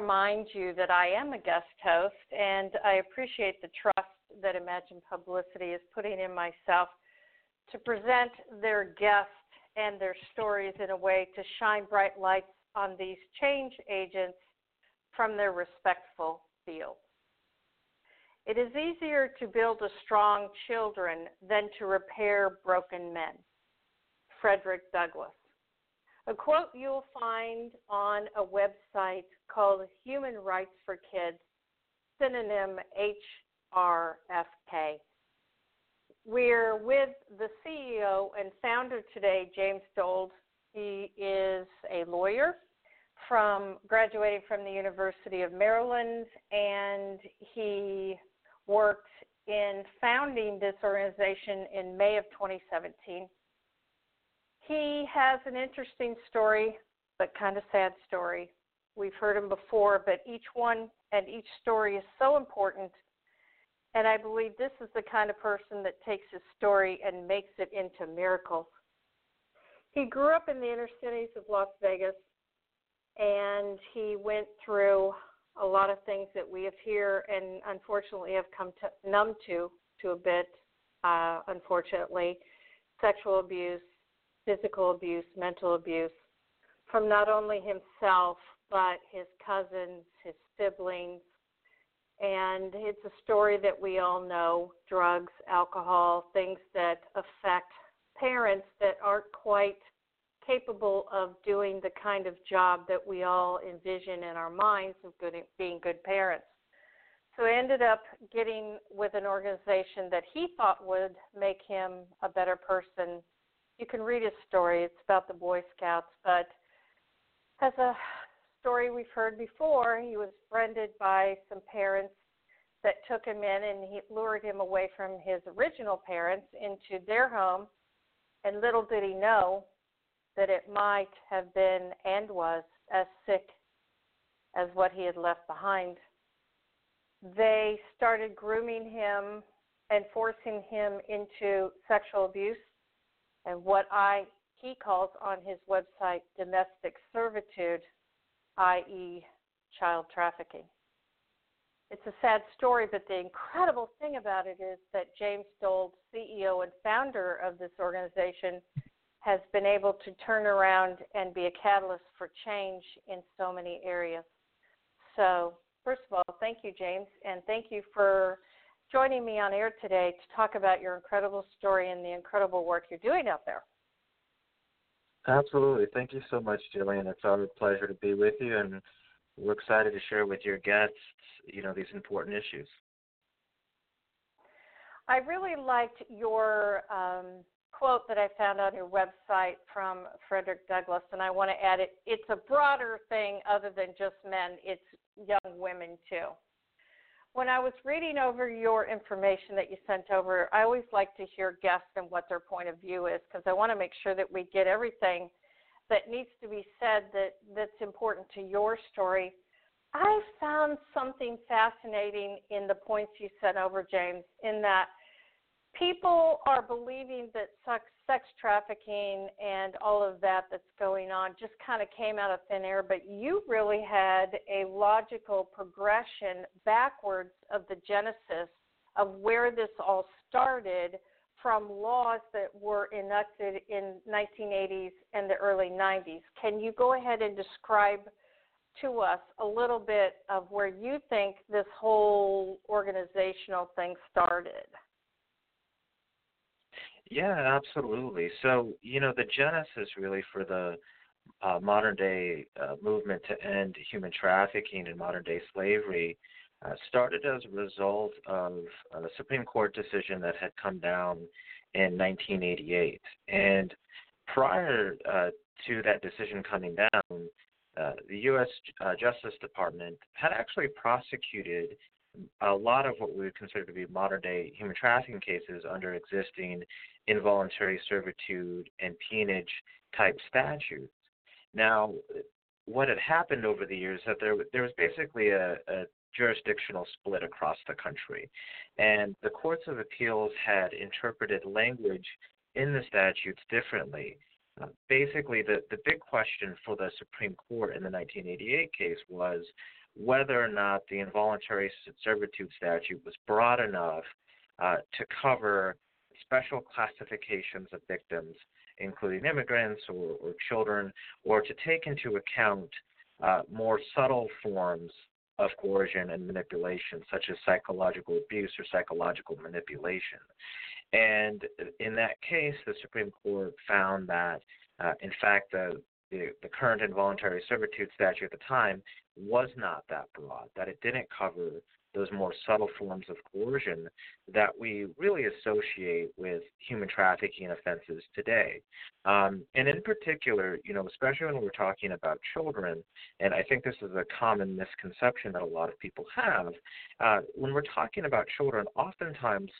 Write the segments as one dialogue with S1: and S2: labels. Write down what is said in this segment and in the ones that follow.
S1: remind you that I am a guest host, and I appreciate the trust that Imagine Publicity is putting in myself to present their guests and their stories in a way to shine bright lights on these change agents from their respectful fields. It is easier to build a strong children than to repair broken men. Frederick Douglass. A quote you'll find on a website called Human Rights for Kids, synonym HRFK. We're with the CEO and founder today, James Dold. He is a lawyer from graduating from the University of Maryland and he worked in founding this organization in May of 2017. He has an interesting story, but kind of sad story. We've heard him before, but each one and each story is so important. And I believe this is the kind of person that takes his story and makes it into miracles. He grew up in the inner cities of Las Vegas and he went through a lot of things that we have here and unfortunately have come to numb to to a bit uh, unfortunately sexual abuse physical abuse mental abuse from not only himself but his cousins his siblings and it's a story that we all know drugs alcohol things that affect parents that aren't quite capable of doing the kind of job that we all envision in our minds of good, being good parents. So I ended up getting with an organization that he thought would make him a better person. You can read his story. It's about the Boy Scouts, but as a story we've heard before, he was friended by some parents that took him in and he lured him away from his original parents into their home. And little did he know that it might have been and was as sick as what he had left behind. They started grooming him and forcing him into sexual abuse and what I he calls on his website domestic servitude, i.e., child trafficking. It's a sad story, but the incredible thing about it is that James Dold, CEO and founder of this organization, has been able to turn around and be a catalyst for change in so many areas. So, first of all, thank you, James, and thank you for joining me on air today to talk about your incredible story and the incredible work you're doing out there.
S2: Absolutely. Thank you so much, Jillian. It's our pleasure to be with you, and we're excited to share with your guests, you know, these important issues.
S1: I really liked your um, quote that I found on your website from Frederick Douglass, and I want to add it. It's a broader thing other than just men, it's young women too. When I was reading over your information that you sent over, I always like to hear guests and what their point of view is because I want to make sure that we get everything that needs to be said that, that's important to your story. I found something fascinating in the points you sent over, James, in that people are believing that sex, sex trafficking and all of that that's going on just kind of came out of thin air, but you really had a logical progression backwards of the genesis of where this all started from laws that were enacted in 1980s and the early 90s. Can you go ahead and describe to us a little bit of where you think this whole organizational thing started?
S2: Yeah, absolutely. So, you know, the genesis really for the uh, modern day uh, movement to end human trafficking and modern day slavery uh, started as a result of a Supreme Court decision that had come down in 1988. And prior uh, to that decision coming down, uh, the U.S. Uh, Justice Department had actually prosecuted a lot of what we would consider to be modern day human trafficking cases under existing involuntary servitude and peonage type statutes. Now, what had happened over the years is that there there was basically a, a jurisdictional split across the country, and the courts of appeals had interpreted language in the statutes differently. Uh, basically, the, the big question for the Supreme Court in the 1988 case was whether or not the involuntary servitude statute was broad enough uh, to cover special classifications of victims, including immigrants or, or children, or to take into account uh, more subtle forms of coercion and manipulation, such as psychological abuse or psychological manipulation. And in that case, the Supreme Court found that, uh, in fact, the, the, the current involuntary servitude statute at the time was not that broad, that it didn't cover those more subtle forms of coercion that we really associate with human trafficking offenses today. Um, and in particular, you know, especially when we're talking about children, and I think this is a common misconception that a lot of people have, uh, when we're talking about children, oftentimes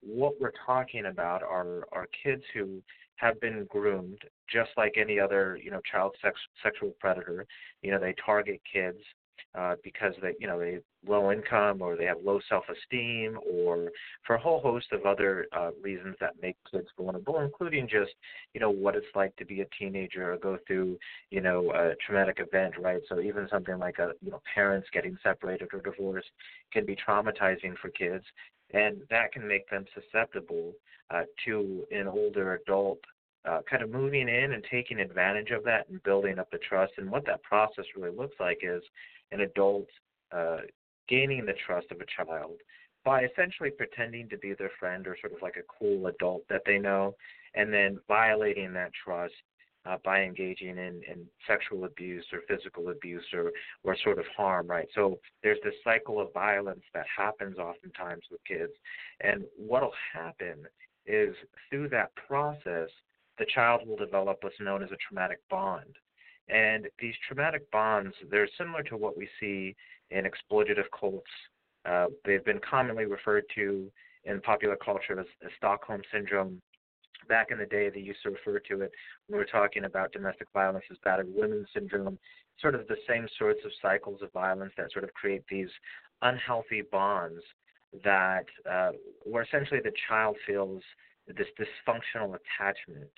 S2: what we're talking about are are kids who have been groomed just like any other you know child sex sexual predator you know they target kids uh, because they you know they low income or they have low self esteem or for a whole host of other uh, reasons that make kids vulnerable, including just you know what it's like to be a teenager or go through you know a traumatic event, right? So even something like a you know parents getting separated or divorced can be traumatizing for kids, and that can make them susceptible uh, to an older adult uh, kind of moving in and taking advantage of that and building up the trust. And what that process really looks like is an adult uh, gaining the trust of a child by essentially pretending to be their friend or sort of like a cool adult that they know, and then violating that trust uh, by engaging in, in sexual abuse or physical abuse or, or sort of harm, right? So there's this cycle of violence that happens oftentimes with kids. And what'll happen is through that process, the child will develop what's known as a traumatic bond. And these traumatic bonds, they're similar to what we see in exploitative cults. Uh, they've been commonly referred to in popular culture as, as Stockholm Syndrome. Back in the day, they used to refer to it when we were talking about domestic violence as battered women syndrome, sort of the same sorts of cycles of violence that sort of create these unhealthy bonds that uh, where essentially the child feels this dysfunctional attachment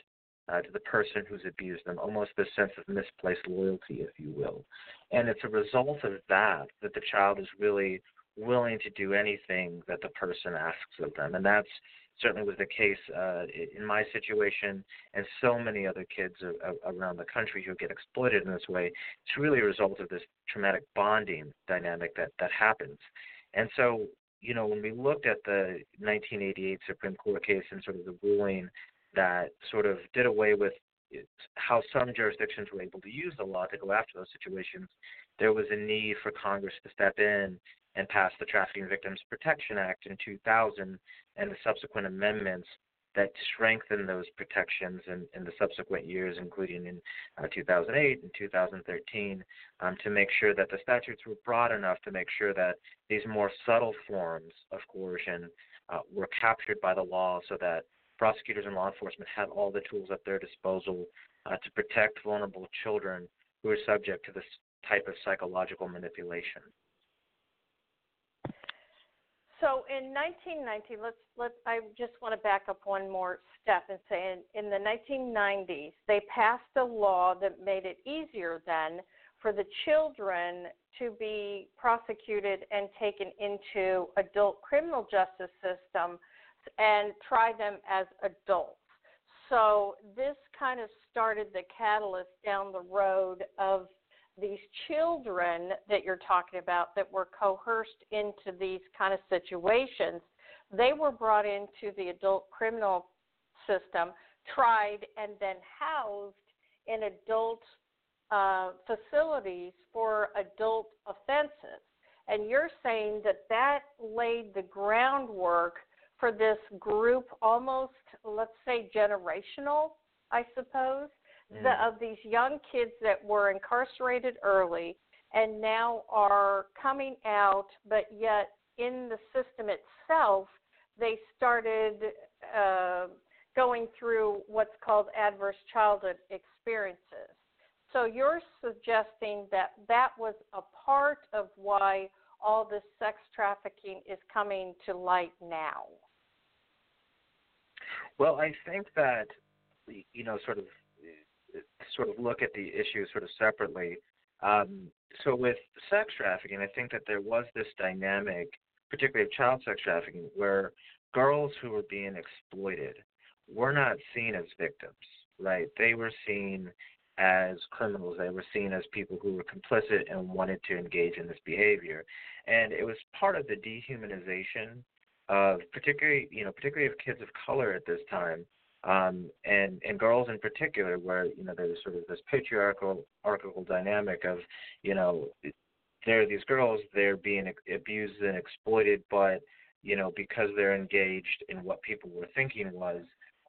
S2: uh, to the person who's abused them, almost this sense of misplaced loyalty, if you will. And it's a result of that that the child is really willing to do anything that the person asks of them. And that's certainly was the case uh, in my situation and so many other kids around the country who get exploited in this way. It's really a result of this traumatic bonding dynamic that, that happens. And so, you know, when we looked at the 1988 Supreme Court case and sort of the ruling that sort of did away with how some jurisdictions were able to use the law to go after those situations, there was a need for Congress to step in and passed the Trafficking Victims Protection Act in 2000 and the subsequent amendments that strengthened those protections in, in the subsequent years, including in uh, 2008 and 2013, um, to make sure that the statutes were broad enough to make sure that these more subtle forms of coercion uh, were captured by the law so that prosecutors and law enforcement have all the tools at their disposal uh, to protect vulnerable children who are subject to this type of psychological manipulation.
S1: So in 1990, let's let I just want to back up one more step and say in, in the 1990s they passed a law that made it easier then for the children to be prosecuted and taken into adult criminal justice system and try them as adults. So this kind of started the catalyst down the road of these children that you're talking about that were coerced into these kind of situations. They were brought into the adult criminal system, tried, and then housed in adult uh, facilities for adult offenses. And you're saying that that laid the groundwork for this group almost let's say generational i suppose mm. the, of these young kids that were incarcerated early and now are coming out but yet in the system itself they started uh, going through what's called adverse childhood experiences so you're suggesting that that was a part of why all this sex trafficking is coming to light now
S2: Well, I think that you know, sort of, sort of look at the issue sort of separately. Um, so with sex trafficking, I think that there was this dynamic, particularly of child sex trafficking, where girls who were being exploited were not seen as victims, right? They were seen as criminals. They were seen as people who were complicit and wanted to engage in this behavior. And it was part of the dehumanization of particularly, you know, particularly of kids of color at this time, um, and and girls in particular, where you know there's sort of this patriarchal archical dynamic of, you know, there are these girls they're being abused and exploited, but you know because they're engaged in what people were thinking was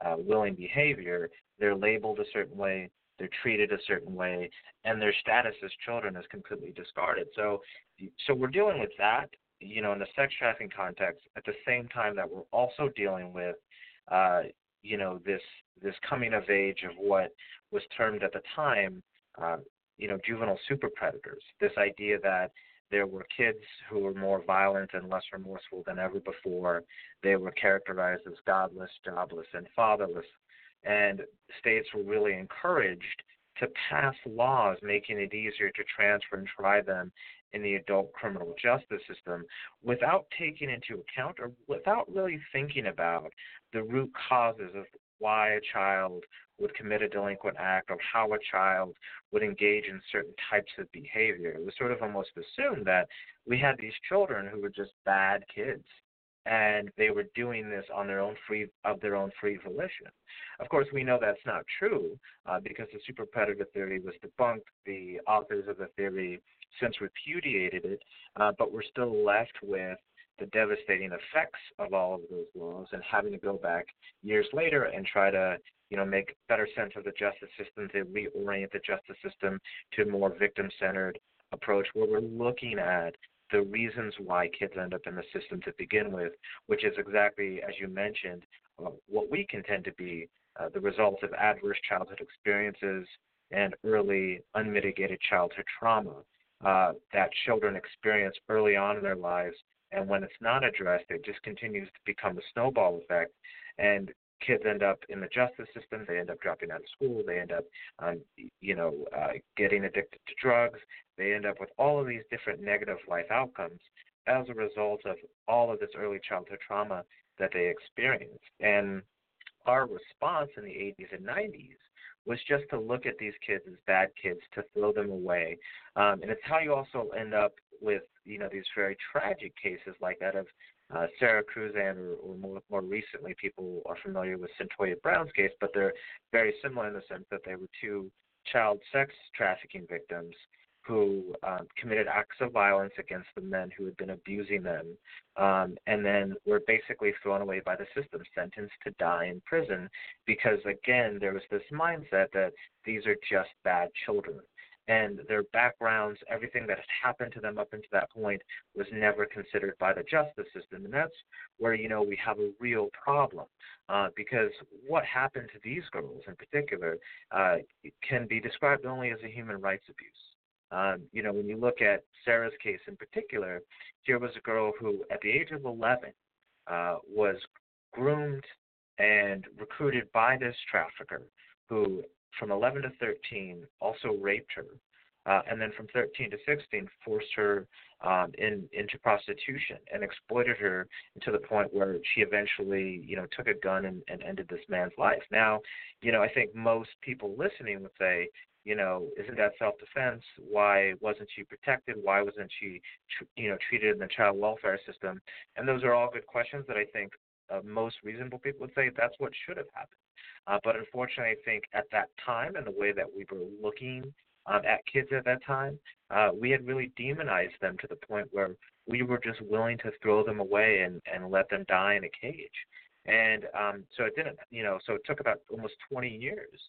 S2: uh, willing behavior, they're labeled a certain way, they're treated a certain way, and their status as children is completely discarded. So, so we're dealing with that, you know, in the sex trafficking context, at the same time that we're also dealing with, uh, you know, this this coming of age of what was termed at the time, uh, you know, juvenile super predators. This idea that there were kids who were more violent and less remorseful than ever before. They were characterized as godless, jobless, and fatherless and states were really encouraged to pass laws making it easier to transfer and try them in the adult criminal justice system without taking into account or without really thinking about the root causes of why a child would commit a delinquent act or how a child would engage in certain types of behavior. It was sort of almost assumed that we had these children who were just bad kids and they were doing this on their own free of their own free volition. Of course, we know that's not true uh, because the super predator theory was debunked. The authors of the theory since repudiated it, uh, but we're still left with the devastating effects of all of those laws and having to go back years later and try to you know make better sense of the justice system to reorient the justice system to a more victim centered approach where we're looking at the reasons why kids end up in the system to begin with, which is exactly, as you mentioned, uh, what we contend to be uh, the result of adverse childhood experiences and early unmitigated childhood trauma uh, that children experience early on in their lives. And when it's not addressed, it just continues to become a snowball effect. And kids end up in the justice system. They end up dropping out of school. They end up, um, you know, uh, getting addicted to drugs. They end up with all of these different negative life outcomes as a result of all of this early childhood trauma that they experienced. And our response in the 80s and 90s was just to look at these kids as bad kids, to throw them away. Um, and it's how you also end up with, you know, these very tragic cases like that of uh, Sara Kruzan, or, or more, more recently, people are familiar with Cyntoia Brown's case, but they're very similar in the sense that they were two child sex trafficking victims who um, committed acts of violence against the men who had been abusing them, um, and then were basically thrown away by the system, sentenced to die in prison, because again, there was this mindset that these are just bad children and their backgrounds, everything that had happened to them up until that point was never considered by the justice system. And that's where, you know, we have a real problem uh, because what happened to these girls in particular uh, can be described only as a human rights abuse. Um, you know, when you look at Sara's case in particular, here was a girl who, at the age of 11, uh, was groomed and recruited by this trafficker who from 11 to 13 also raped her, uh, and then from 13 to 16 forced her um, in, into prostitution and exploited her to the point where she eventually, you know, took a gun and, and ended this man's life. Now, you know, I think most people listening would say, you know, isn't that self-defense? Why wasn't she protected? Why wasn't she, tr- you know, treated in the child welfare system? And those are all good questions that I think uh, most reasonable people would say that's what should have happened. Uh, but unfortunately, I think at that time and the way that we were looking um, at kids at that time, uh, we had really demonized them to the point where we were just willing to throw them away and, and let them die in a cage. And um, so it didn't, you know, so it took about almost 20 years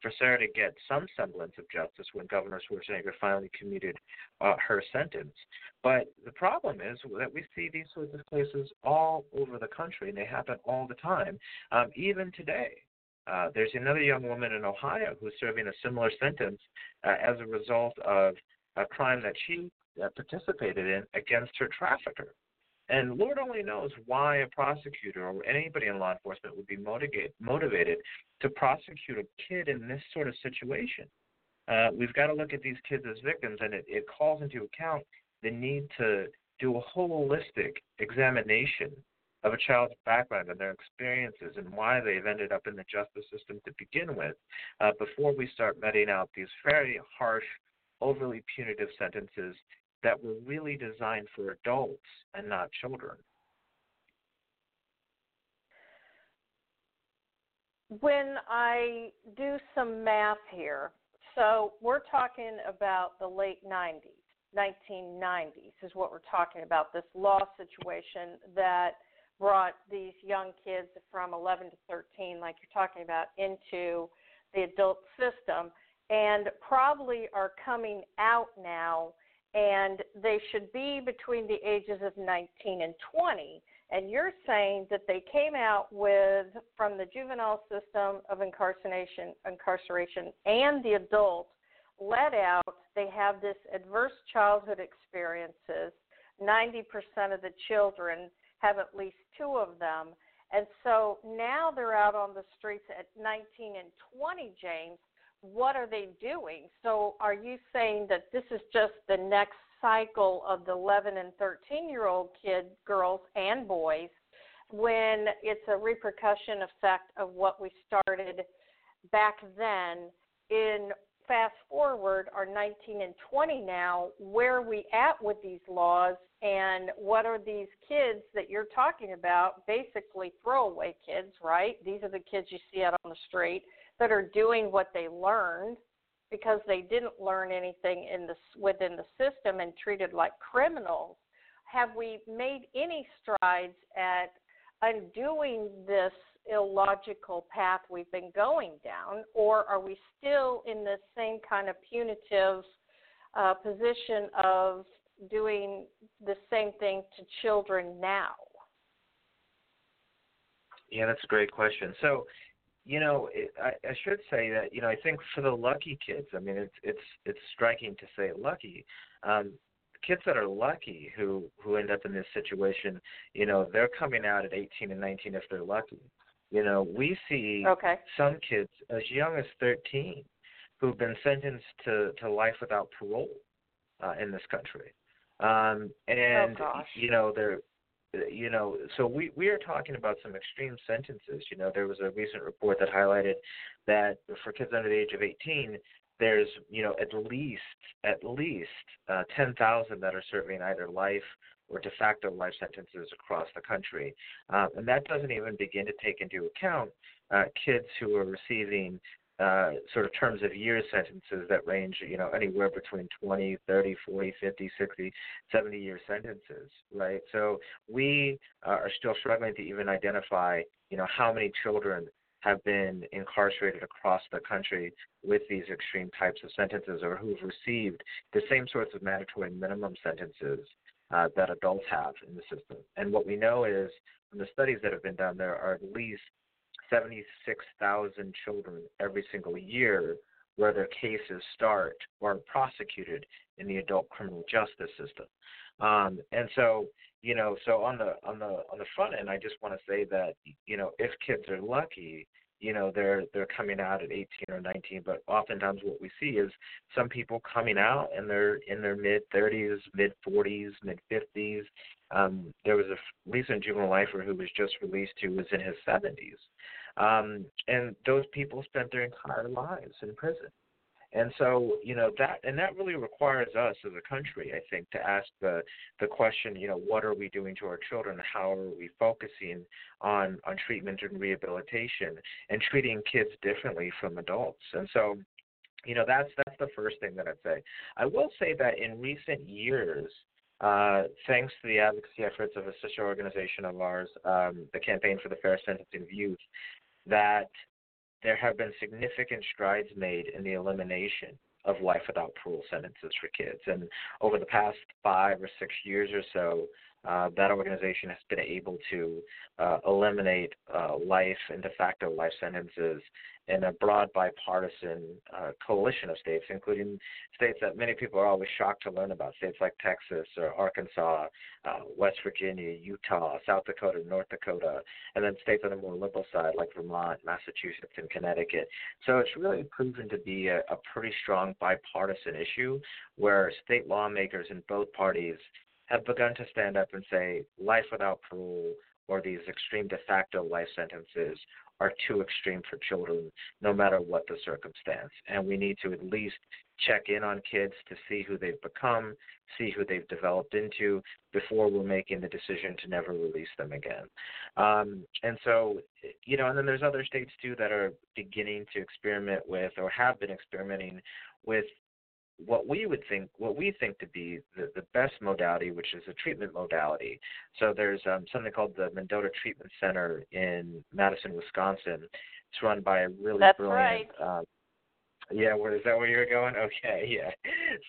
S2: for Sara to get some semblance of justice when Governor Schwarzenegger finally commuted uh, her sentence. But the problem is that we see these sorts of cases all over the country, and they happen all the time, um, even today. Uh, there's another young woman in Ohio who's serving a similar sentence uh, as a result of a crime that she uh, participated in against her trafficker. And Lord only knows why a prosecutor or anybody in law enforcement would be motivated motivated to prosecute a kid in this sort of situation. Uh, we've got to look at these kids as victims, and it, it calls into account the need to do a holistic examination of a child's background and their experiences and why they've ended up in the justice system to begin with uh, before we start meting out these very harsh, overly punitive sentences that were really designed for adults and not children.
S1: When I do some math here, so we're talking about the late 90s, 1990s is what we're talking about, this law situation that brought these young kids from 11 to 13, like you're talking about, into the adult system and probably are coming out now and they should be between the ages of 19 and 20 and you're saying that they came out with from the juvenile system of incarceration incarceration and the adult let out they have this adverse childhood experiences. 90% of the children have at least two of them and so now they're out on the streets at 19 and 20 james what are they doing so are you saying that this is just the next cycle of the 11 and 13 year old kids, girls and boys, when it's a repercussion effect of what we started back then. In fast forward, are 19 and 20 now, where are we at with these laws, and what are these kids that you're talking about? Basically, throwaway kids, right? These are the kids you see out on the street that are doing what they learned because they didn't learn anything in the within the system and treated like criminals. Have we made any strides at undoing this illogical path we've been going down, or are we still in the same kind of punitive uh, position of doing the same thing to children now?
S2: Yeah, that's a great question. So, you know, it, I, I should say that you know I think for the lucky kids, I mean it's it's it's striking to say lucky. Um, kids that are lucky who who end up in this situation, you know, they're coming out at 18 and 19 if they're lucky. You know, we see
S1: okay.
S2: some kids as young as 13 who've been sentenced to to life without parole uh, in this country. Um, and
S1: oh,
S2: you know, they're you know, so we we are talking about some extreme sentences. You know, there was a recent report that highlighted that for kids under the age of 18, there's you know at least at least uh, 10,000 that are serving either life or de facto life sentences across the country, um, and that doesn't even begin to take into account uh, kids who are receiving uh, sort of terms of years sentences that range, you know, anywhere between 20, 30, 40, 50, 60, 70 year sentences, right? So we uh, are still struggling to even identify, you know, how many children have been incarcerated across the country with these extreme types of sentences or who've received the same sorts of mandatory minimum sentences uh, that adults have in the system. And what we know is from the studies that have been done, there are at least 76,000 children every single year where their cases start or are prosecuted in the adult criminal justice system. Um, and so, you know, so on the on the on the front end, I just want to say that you know, if kids are lucky, you know, they're they're coming out at 18 or 19. But oftentimes, what we see is some people coming out and they're in their mid 30s, mid 40s, mid 50s. Um, there was a recent juvenile lifer who was just released who was in his 70s. Um, and those people spent their entire lives in prison. And so, you know, that and that really requires us as a country, I think, to ask the the question, you know, what are we doing to our children? How are we focusing on on treatment and rehabilitation and treating kids differently from adults? And so, you know, that's that's the first thing that I'd say. I will say that in recent years, uh, thanks to the advocacy efforts of a sister organization of ours, um, the Campaign for the Fair Sentencing of Youth, that there have been significant strides made in the elimination of life without parole sentences for kids. And over the past five or six years or so, uh, that organization has been able to uh, eliminate uh, life and de facto life sentences in a broad bipartisan uh, coalition of states, including states that many people are always shocked to learn about, states like Texas or Arkansas, uh, West Virginia, Utah, South Dakota, North Dakota, and then states on the more liberal side like Vermont, Massachusetts, and Connecticut. So it's really proven to be a, a pretty strong bipartisan issue where state lawmakers in both parties have begun to stand up and say life without parole or these extreme de facto life sentences are too extreme for children, no matter what the circumstance. And we need to at least check in on kids to see who they've become, see who they've developed into before we're making the decision to never release them again. Um, and so, you know, and then there's other states too that are beginning to experiment with or have been experimenting with what we would think, what we think to be the, the best modality, which is a treatment modality. So there's um, something called the Mendota Treatment Center in Madison, Wisconsin. It's run by a really
S1: That's
S2: brilliant.
S1: Right.
S2: Um, yeah, where is that where you're going? Okay, yeah.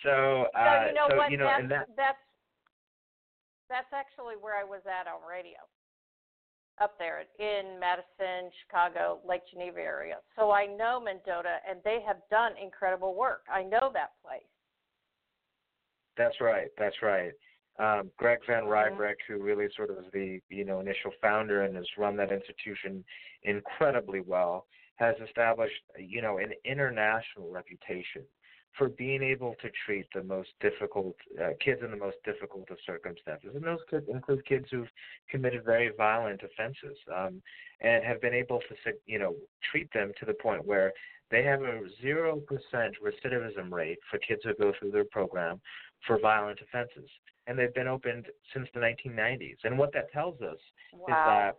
S2: So,
S1: uh,
S2: so
S1: you know
S2: so,
S1: what?
S2: You know,
S1: that's,
S2: and that,
S1: that's that's actually where I was at on radio up there in Madison, Chicago, Lake Geneva area. So I know Mendota, and they have done incredible work. I know that place.
S2: That's right. That's right. Um, Greg Van
S1: Mm-hmm.
S2: Rybroek, who really sort of was the you know initial founder and has run that institution incredibly well, has established you know an international reputation for being able to treat the most difficult uh, kids in the most difficult of circumstances, and those could include kids who've committed very violent offenses, um, and have been able to you know treat them to the point where they have a zero percent recidivism rate for kids who go through their program for violent offenses, and they've been opened since the 1990s. And what that tells us
S1: wow.
S2: is that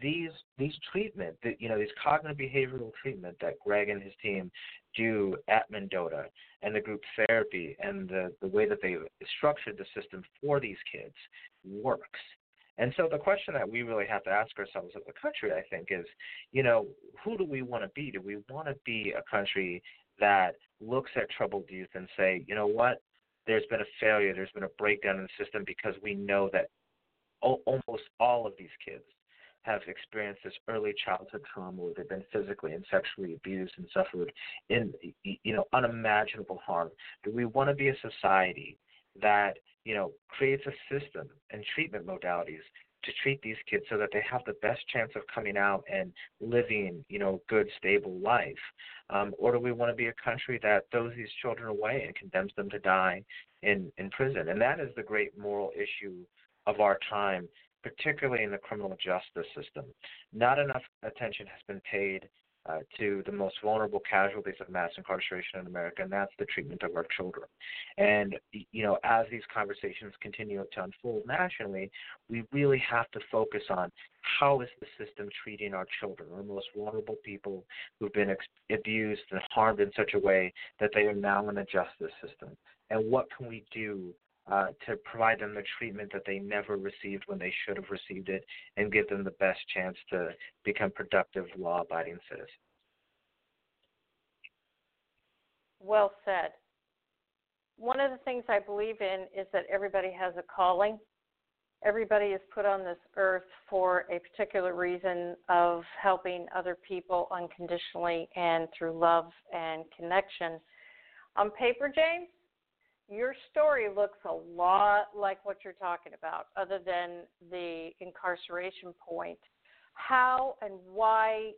S2: these these treatment, that you know, these cognitive behavioral treatment that Greg and his team do at Mendota, and the group therapy, and the the way that they structured the system for these kids works. And so the question that we really have to ask ourselves as a country, I think, is, you know, who do we want to be? Do we want to be a country that looks at troubled youth and say, you know what, there's been a failure, there's been a breakdown in the system because we know that o- almost all of these kids have experienced this early childhood trauma where they've been physically and sexually abused and suffered in you know unimaginable harm do we want to be a society that you know creates a system and treatment modalities to treat these kids so that they have the best chance of coming out and living, you know, good, stable life? Um, or do we want to be a country that throws these children away and condemns them to die in, in prison? And that is the great moral issue of our time, particularly in the criminal justice system. Not enough attention has been paid uh, to the most vulnerable casualties of mass incarceration in America, and that's the treatment of our children. And you know, as these conversations continue to unfold nationally, we really have to focus on how is the system treating our children, our most vulnerable people who've been ex- abused and harmed in such a way that they are now in the justice system, and what can we do uh, to provide them the treatment that they never received when they should have received it and give them the best chance to become productive, law abiding citizens.
S1: Well said. One of the things I believe in is that everybody has a calling. Everybody is put on this earth for a particular reason of helping other people unconditionally and through love and connection. On paper, James, your story looks a lot like what you're talking about, other than the incarceration point. How and why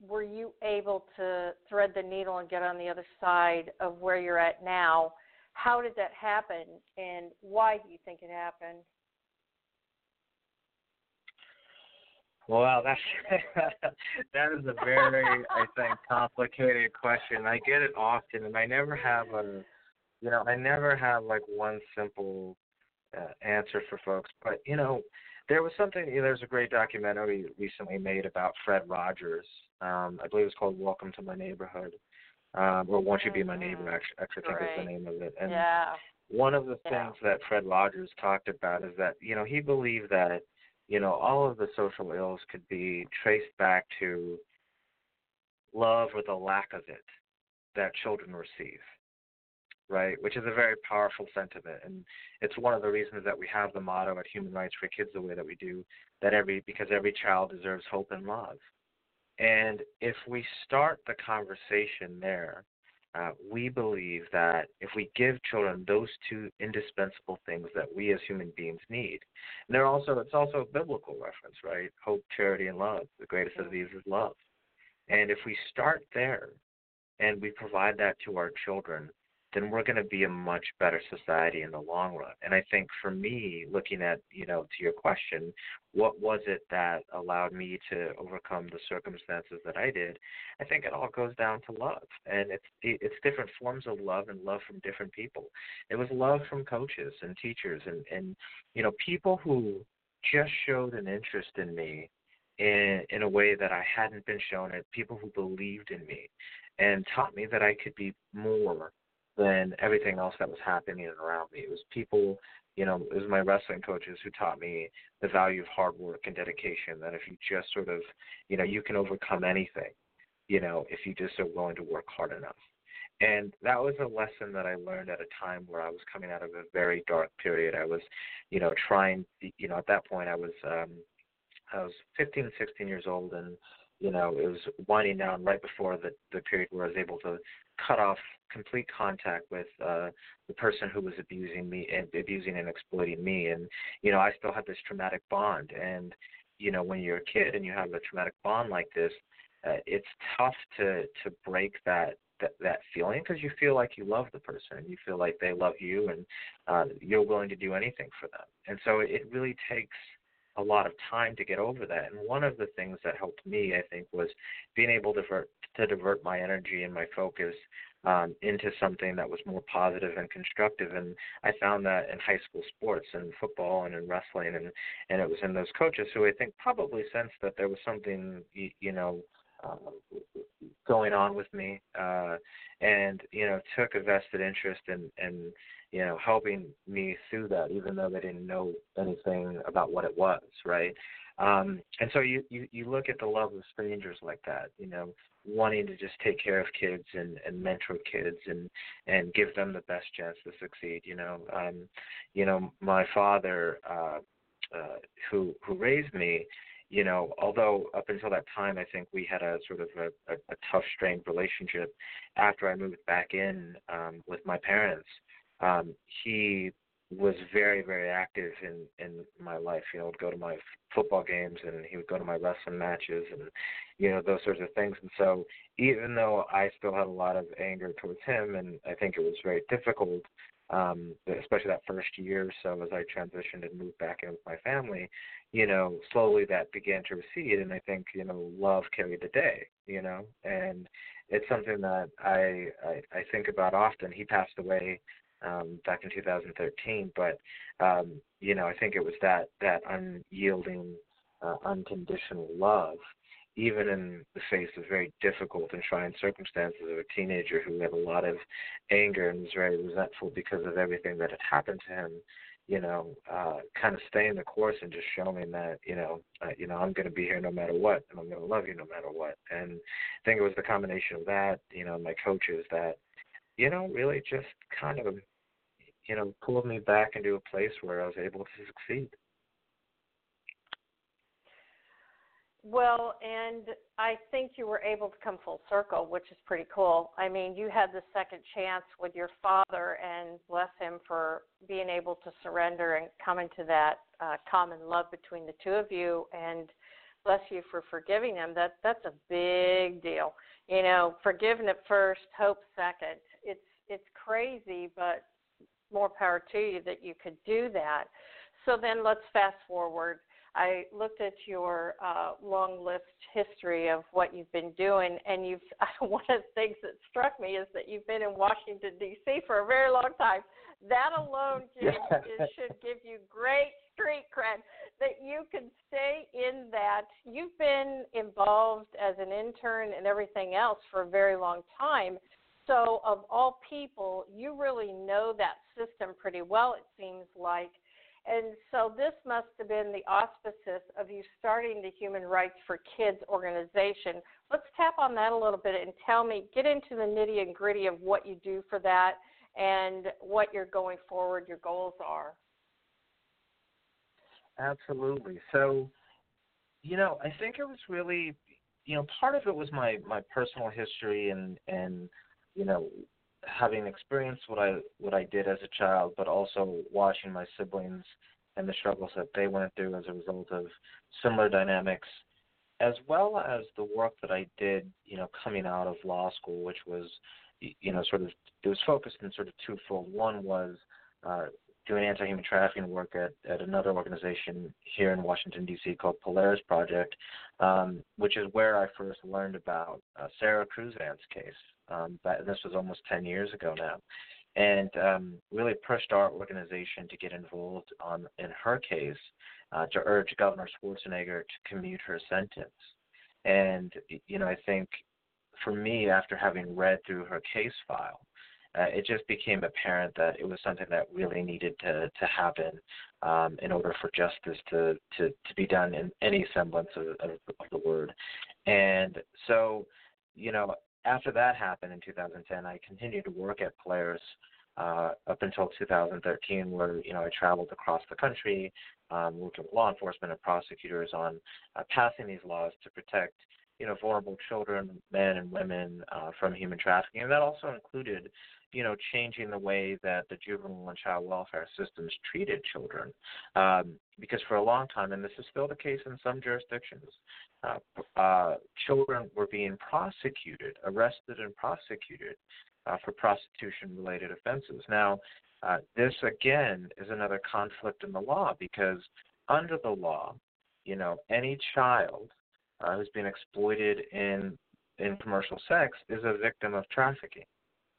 S1: were you able to thread the needle and get on the other side of where you're at now? How did that happen, and why do you think it happened?
S2: Well, that's that is a very, I think, complicated question. I get it often, and I never have a you know, I never have like one simple uh, answer for folks, but you know, there was something. You know, there's a great documentary recently made about Fred Rogers. Um, I believe it's called "Welcome to My Neighborhood," um, or "Won't You Be My Neighbor?" Actually, actually I think
S1: right.
S2: is the name of it. And
S1: yeah.
S2: one of the
S1: yeah.
S2: things that Fred Rogers talked about is that you know he believed that you know all of the social ills could be traced back to love or the lack of it that children receive right? Which is a very powerful sentiment, and it's one of the reasons that we have the motto at Human Rights for Kids the way that we do, that every because every child deserves hope and love. And if we start the conversation there, uh, we believe that if we give children those two indispensable things that we as human beings need, and they're also it's also a biblical reference, right? Hope, charity, and love. The greatest of these is love. And if we start there and we provide that to our children, then we're going to be a much better society in the long run. And I think for me, looking at, you know, to your question, what was it that allowed me to overcome the circumstances that I did? I think it all goes down to love. And it's it's different forms of love and love from different people. It was love from coaches and teachers and and you know, people who just showed an interest in me in in a way that I hadn't been shown it, people who believed in me and taught me that I could be more than everything else that was happening around me. It was people, you know, it was my wrestling coaches who taught me the value of hard work and dedication. That if you just sort of, you know, you can overcome anything, you know, if you just are willing to work hard enough. And that was a lesson that I learned at a time where I was coming out of a very dark period. I was, you know, trying, you know, at that point I was, um, I was 15, 16 years old, and you know, it was winding down right before the the period where I was able to cut off complete contact with uh the person who was abusing me and abusing and exploiting me. And you know i still had this traumatic bond. And you know when you're a kid and you have a traumatic bond like this uh, it's tough to to break that that, that feeling because you feel like you love the person. You feel like they love you and uh, you're willing to do anything for them. And so it really takes a lot of time to get over that. And one of the things that helped me, I think, was being able to divert, to divert my energy and my focus um, into something that was more positive and constructive. And I found that in high school sports and football and in wrestling, and and it was in those coaches who I think probably sensed that there was something, you, you know. Uh, going on with me, uh, and you know, took a vested interest in, in you know, helping me through that, even though they didn't know anything about what it was, right? Um, and so you, you you look at the love of strangers like that, you know, wanting to just take care of kids and and mentor kids and and give them the best chance to succeed. You know, um, you know, my father, uh, uh, who who raised me, you know, although up until that time I think we had a sort of a, a, a tough, strained relationship. After I moved back in um, with my parents, um, he was very very active in in my life. You know would go to my football games and he would go to my wrestling matches and you know those sorts of things. And so even though i still had a lot of anger towards him and i think it was very difficult um especially that first year or so as i transitioned and moved back in with my family you know slowly that began to recede and i think you know love carried the day you know? And it's something that i i, I think about often. He passed away um, back in 2013. But um, you know, I think it was that that unyielding, uh, unconditional love, even in the face of very difficult and trying circumstances of a teenager who had a lot of anger and was very resentful because of everything that had happened to him. You know, uh, kind of staying the course and just showing that you know, uh, you know, I'm going to be here no matter what, and I'm going to love you no matter what. And I think it was the combination of that, you know, my coaches that you know, really just kind of you know, pulled me back into a place where I was able to succeed.
S1: Well, and I think you were able to come full circle, which is pretty cool. I mean, you had the second chance with your father, and bless him for being able to surrender and come into that uh, common love between the two of you. And bless you for forgiving him. That that's a big deal. You know, forgiving at first, hope second. It's it's crazy, but more power to you that you could do that. So then let's fast forward. I looked at your uh, long list history of what you've been doing, and you've one of the things that struck me is that you've been in Washington D.C. for a very long time. That alone, Jim, is, should give you great street cred that you can stay in that. You've been involved as an intern and everything else for a very long time. So, of all people, you really know that system pretty well, it seems like. And so, this must have been the auspices of you starting the Human Rights for Kids organization. Let's tap on that a little bit and tell me, get into the nitty and gritty of what you do for that and what you're going forward, your goals are.
S2: Absolutely. So, you know, I think it was really, you know, part of it was my my personal history and and you know having experienced what I what I did as a child, but also watching my siblings and the struggles that they went through as a result of similar dynamics, as well as the work that I did, you know, coming out of law school, which was, you know, sort of it was focused in sort of twofold. One was uh, doing anti-human trafficking work at, at another organization here in Washington D.C. called Polaris Project, um, which is where I first learned about uh, Sara Kruzan's case. Um, but this was almost 10 years ago now, and um, really pushed our organization to get involved on in her case uh, to urge Governor Schwarzenegger to commute her sentence. And you know, I think for me, after having read through her case file, uh, it just became apparent that it was something that really needed to to happen um, in order for justice to, to to be done in any semblance of, of, of the word. And so, you know, after that happened in 2010, I continued to work at Polaris uh, up until 2013, where you know I traveled across the country, um, working with law enforcement and prosecutors on uh, passing these laws to protect you know vulnerable children, men and women uh, from human trafficking, and that also included you know, changing the way that the juvenile and child welfare systems treated children. Um, because for a long time, and this is still the case in some jurisdictions, uh, uh, children were being prosecuted, arrested, and prosecuted uh, for prostitution related offenses. Now, uh, this again is another conflict in the law because under the law, you know, any child uh, who's been exploited in in commercial sex is a victim of trafficking.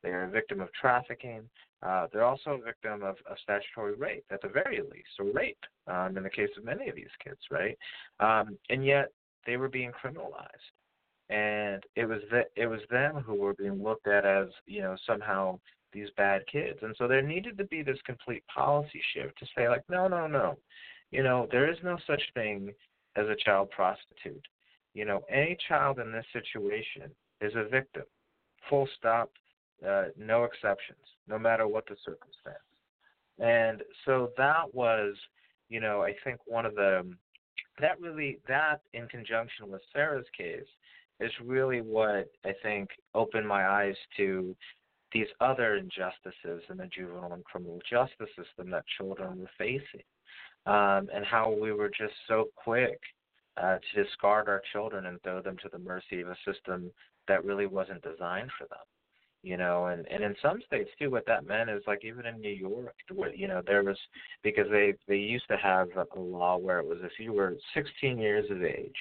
S2: They are a victim of trafficking. Uh, they're also a victim of, of statutory rape, at the very least, or rape um, in the case of many of these kids, right? Um, and yet they were being criminalized, and it was the, it was them who were being looked at as you know somehow these bad kids, and so there needed to be this complete policy shift to say like, no, no, no, you know, there is no such thing as a child prostitute. You know, any child in this situation is a victim. Full stop uh, no exceptions, no matter what the circumstance. And so that was, you know, I think one of the that really that in conjunction with Sara's case is really what I think opened my eyes to these other injustices in the juvenile and criminal justice system that children were facing, um, and how we were just so quick uh, to discard our children and throw them to the mercy of a system that really wasn't designed for them you know and and in some states too what that meant is like even in new york you know there was because they they used to have a law where it was if you were 16 years of age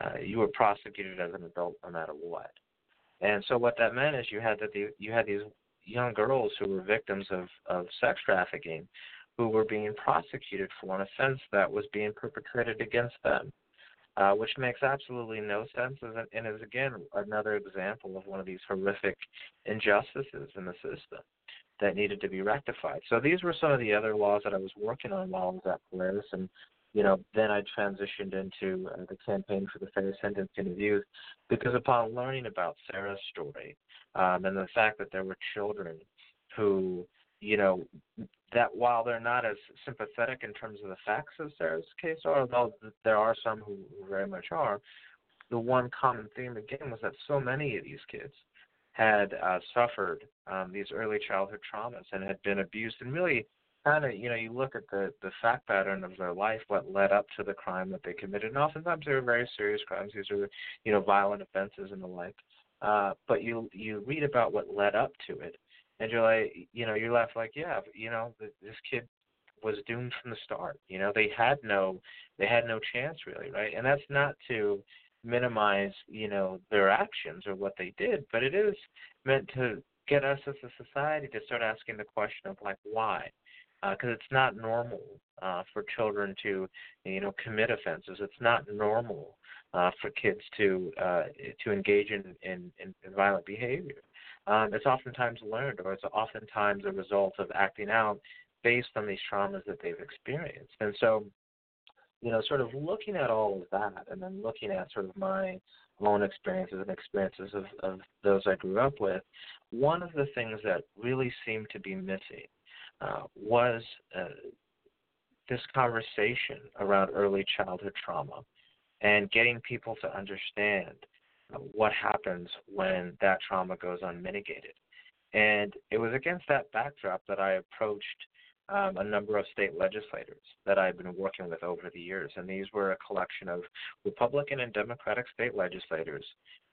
S2: uh, you were prosecuted as an adult no matter what. And so what that meant is you had that the, you had these young girls who were victims of of sex trafficking who were being prosecuted for an offense that was being perpetrated against them uh, which makes absolutely no sense and is again another example of one of these horrific injustices in the system that needed to be rectified. So these were some of the other laws that I was working on while I was at Polaris, and you know then I transitioned into uh, the campaign for the fair sentencing of youth because upon learning about Sara's story um, and the fact that there were children who you know, that while they're not as sympathetic in terms of the facts of Sara's case, are, although there are some who very much are, the one common theme again was that so many of these kids had uh, suffered um, these early childhood traumas and had been abused and really kind of you know you look at the the fact pattern of their life what led up to the crime that they committed and oftentimes they were very serious crimes. These are you know violent offenses and the like. Uh but you you read about what led up to it and you're like, you know, you're left like, yeah, you know, this kid was doomed from the start. You know, they had no, they had no chance really, right? And that's not to minimize, you know, their actions or what they did, but it is meant to get us as a society to start asking the question of like why, because uh, it's not normal uh, for children to, you know, commit offenses. It's not normal uh, for kids to uh, to engage in, in, in violent behavior um, it's oftentimes learned or it's oftentimes a result of acting out based on these traumas that they've experienced. And so, you know, sort of looking at all of that and then looking at sort of my own experiences and experiences of, of those I grew up with, one of the things that really seemed to be missing uh, was uh, this conversation around early childhood trauma and getting people to understand what happens when that trauma goes unmitigated. And it was against that backdrop that I approached um, a number of state legislators that I've been working with over the years. And these were a collection of Republican and Democratic state legislators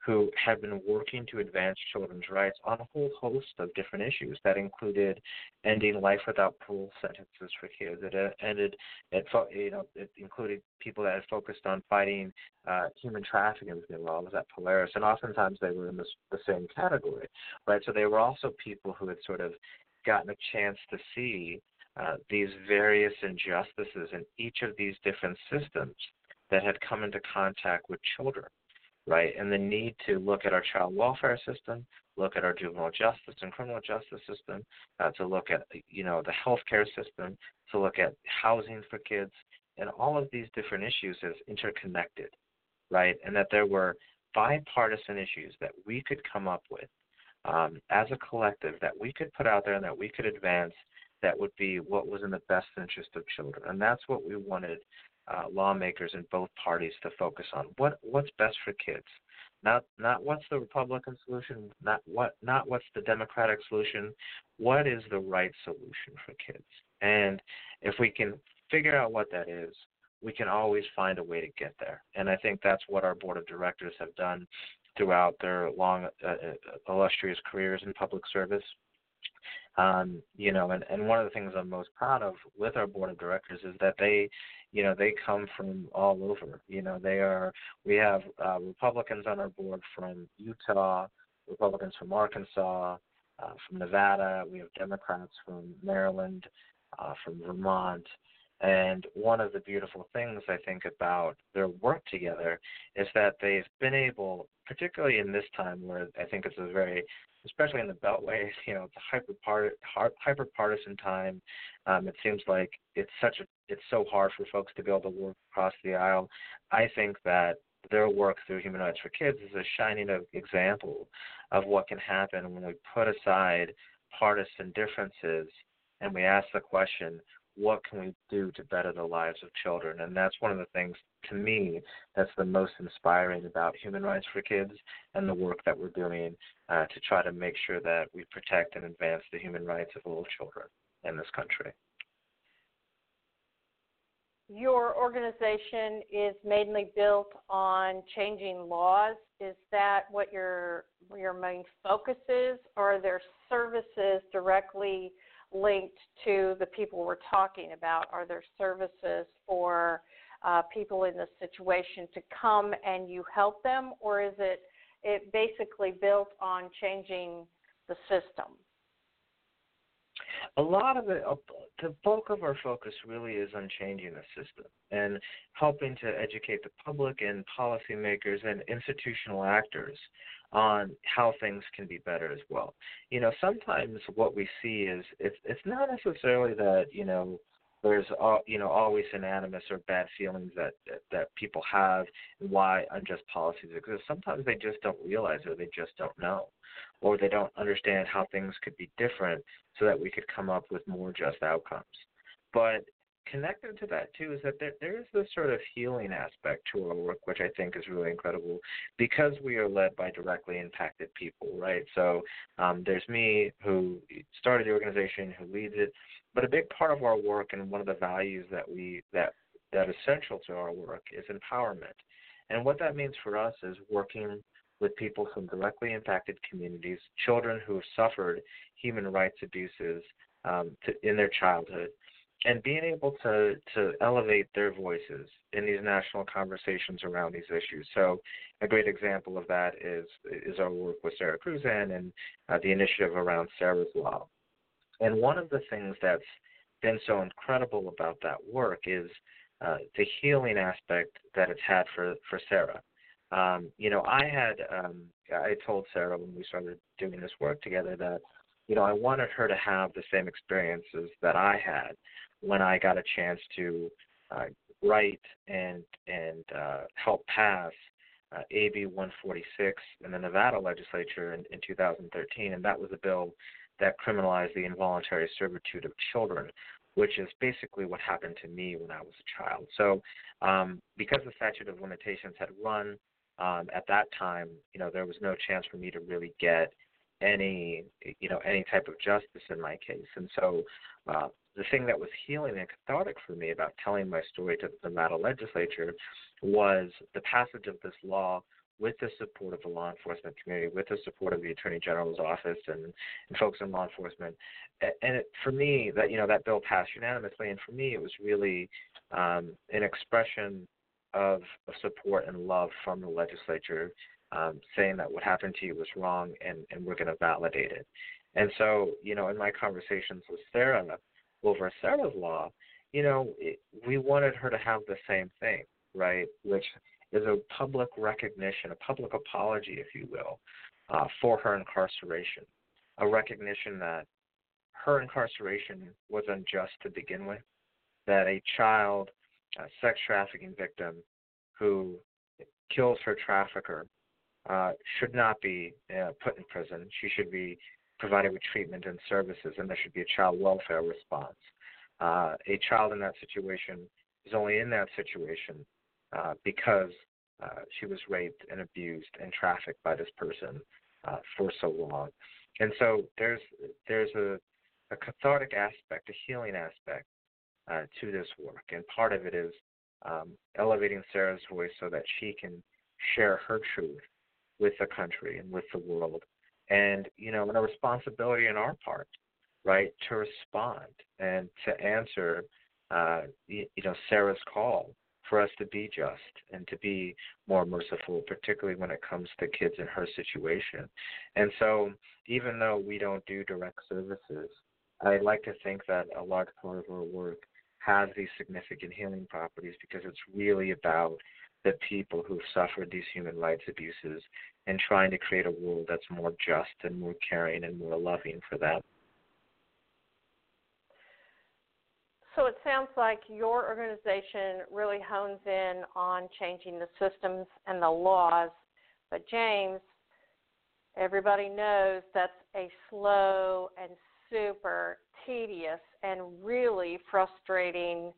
S2: who have been working to advance children's rights on a whole host of different issues that included ending life without parole sentences for kids. It uh, ended, it, you know, it included people that had focused on fighting uh, human trafficking within laws at Polaris, and oftentimes they were in this, the same category, right? So they were also people who had sort of gotten a chance to see uh, these various injustices in each of these different systems that had come into contact with children, right? And the need to look at our child welfare system, look at our juvenile justice and criminal justice system, uh, to look at you know the healthcare system, to look at housing for kids, and all of these different issues as interconnected, right? And that there were bipartisan issues that we could come up with um, as a collective that we could put out there and that we could advance that would be what was in the best interest of children. And that's what we wanted uh, lawmakers in both parties to focus on. What what's best for kids? Not not what's the Republican solution, not what not what's the Democratic solution. What is the right solution for kids? And if we can figure out what that is, we can always find a way to get there. And I think that's what our board of directors have done throughout their long, uh, uh illustrious careers in public service. Um, you know, and, and one of the things I'm most proud of with our board of directors is that they, you know, they come from all over. You know, they are. We have uh, Republicans on our board from Utah, Republicans from Arkansas, uh, from Nevada. We have Democrats from Maryland, uh, from Vermont. And one of the beautiful things I think about their work together is that they've been able, particularly in this time where I think it's a very especially in the beltway, you know, it's a hyper partisan time. Um, it seems like it's such a it's so hard for folks to be able to work across the aisle. I think that their work through Human Rights for Kids is a shining example of what can happen when we put aside partisan differences and we ask the question, what can we do to better the lives of children? And that's one of the things to me that's the most inspiring about Human Rights for Kids and the work that we're doing uh, to try to make sure that we protect and advance the human rights of all children in this country.
S1: Your organization is mainly built on changing laws. Is that what your your main focus is, or are there services directly linked to the people we're talking about? Are there services for uh, people in this situation to come and you help them, or is it it basically built on changing the system?
S2: A lot of it, uh, the bulk of our focus really is on changing the system and helping to educate the public and policymakers and institutional actors on how things can be better as well. You know, sometimes what we see is it's it's not necessarily that you know there's all you know always an animus or bad feelings that, that that people have and why unjust policies exist. Sometimes they just don't realize it or they just don't know, or they don't understand how things could be different so that we could come up with more just outcomes. But connected to that too is that there, there is this sort of healing aspect to our work, which I think is really incredible because we are led by directly impacted people, right? So um, there's me who started the organization, who leads it, but a big part of our work and one of the values that we that that is central to our work is empowerment. And what that means for us is working with people from directly impacted communities, children who have suffered human rights abuses um, to, in their childhood, and being able to to elevate their voices in these national conversations around these issues. So, a great example of that is is our work with Sara Kruzan and uh, the initiative around Sara's Law. And one of the things that's been so incredible about that work is uh, the healing aspect that it's had for for Sara. Um, you know, I had um, I told Sara when we started doing this work together that you know I wanted her to have the same experiences that I had when I got a chance to uh, write and and uh, help pass uh, AB 146 in the Nevada legislature in, in 2013, and that was a bill that criminalized the involuntary servitude of children, which is basically what happened to me when I was a child. So, um, because the statute of limitations had run um, at that time, you know, there was no chance for me to really get any, you know, any type of justice in my case. And so, uh, the thing that was healing and cathartic for me about telling my story to the Nevada legislature was the passage of this law with the support of the law enforcement community, with the support of the Attorney General's office and, and folks in law enforcement. And it, for me, that you know that bill passed unanimously, and for me, it was really um, an expression of, of support and love from the legislature, um, saying that what happened to you was wrong, and, and we're going to validate it. And so, you know, in my conversations with Sara over Sara's law, you know, it, we wanted her to have the same thing, right? Which is a public recognition, a public apology, if you will, uh, for her incarceration, a recognition that her incarceration was unjust to begin with, that a child, a sex trafficking victim who kills her trafficker uh, should not be uh, put in prison. She should be provided with treatment and services, and there should be a child welfare response. Uh, a child in that situation is only in that situation uh, because uh, she was raped and abused and trafficked by this person uh, for so long. And so there's there's a, a cathartic aspect, a healing aspect uh, to this work, and part of it is um, elevating Sara's voice so that she can share her truth with the country and with the world, and you know, and a responsibility on our part, right, to respond and to answer, uh, you, you know, Sara's call for us to be just and to be more merciful, particularly when it comes to kids in her situation. And so, even though we don't do direct services, I like to think that a large part of our work has these significant healing properties because it's really about the people who've suffered these human rights abuses and trying to create a world that's more just and more caring and more loving for them.
S1: So it sounds like your organization really hones in on changing the systems and the laws. But James, everybody knows that's a slow and super tedious and really frustrating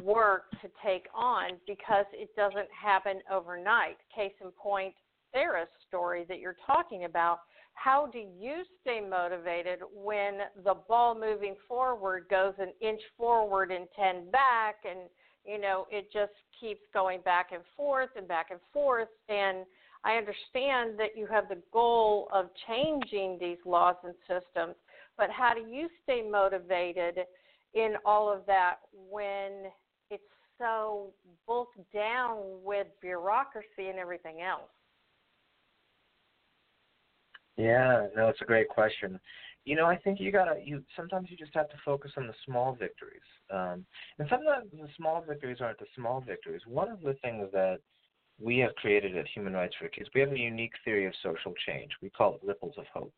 S1: work to take on because it doesn't happen overnight. Case in point, Sara's story that you're talking about how do you stay motivated when the ball moving forward goes an inch forward and 10 back and you know it just keeps going back and forth and back and forth? And i understand that you have the goal of changing these laws and systems but how do you stay motivated in all of that when it's so bulked down with bureaucracy and everything else
S2: yeah, no, it's a great question. You know, I think you gotta you sometimes you just have to focus on the small victories. Um, and sometimes the small victories aren't the small victories. One of the things that we have created at Human Rights for Kids, we have a unique theory of social change. We call it ripples of hope.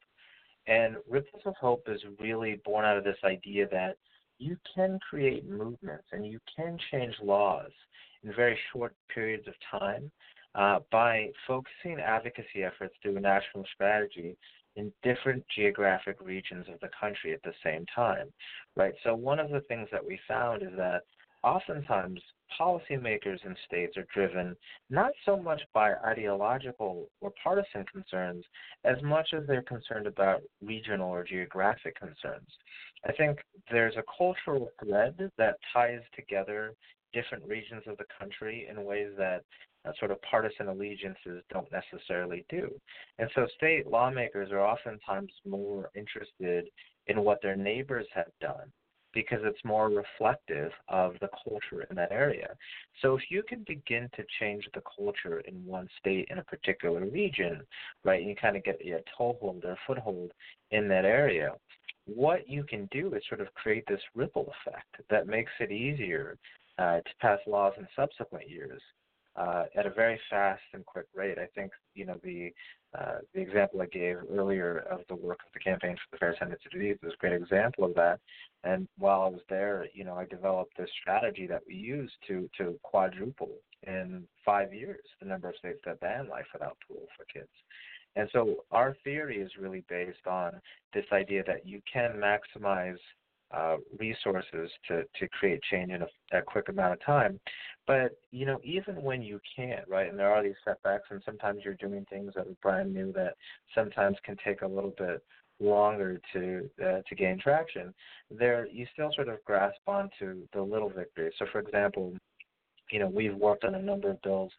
S2: And ripples of hope is really born out of this idea that you can create movements and you can change laws in very short periods of time uh, by focusing advocacy efforts through a national strategy in different geographic regions of the country at the same time, right? So one of the things that we found is that oftentimes policymakers in states are driven not so much by ideological or partisan concerns as much as they're concerned about regional or geographic concerns. I think there's a cultural thread that ties together different regions of the country in ways that uh, sort of partisan allegiances don't necessarily do. And so state lawmakers are oftentimes more interested in what their neighbors have done because it's more reflective of the culture in that area. So if you can begin to change the culture in one state in a particular region, right, you kind of get a toehold or a foothold in that area, what you can do is sort of create this ripple effect that makes it easier uh, to pass laws in subsequent years uh, at a very fast and quick rate. I think you know the uh, the example I gave earlier of the work of the Campaign for the Fair Sentencing of Youth is a great example of that. And while I was there, you know, I developed this strategy that we use to to quadruple in five years the number of states that ban life without parole for kids. And so our theory is really based on this idea that you can maximize uh, resources to, to create change in a, a quick amount of time. But you know, even when you can't, right, and there are these setbacks, and sometimes you're doing things that are brand new that sometimes can take a little bit longer to uh, to gain traction. There, you still sort of grasp onto the little victories. So, for example, you know, we've worked on a number of bills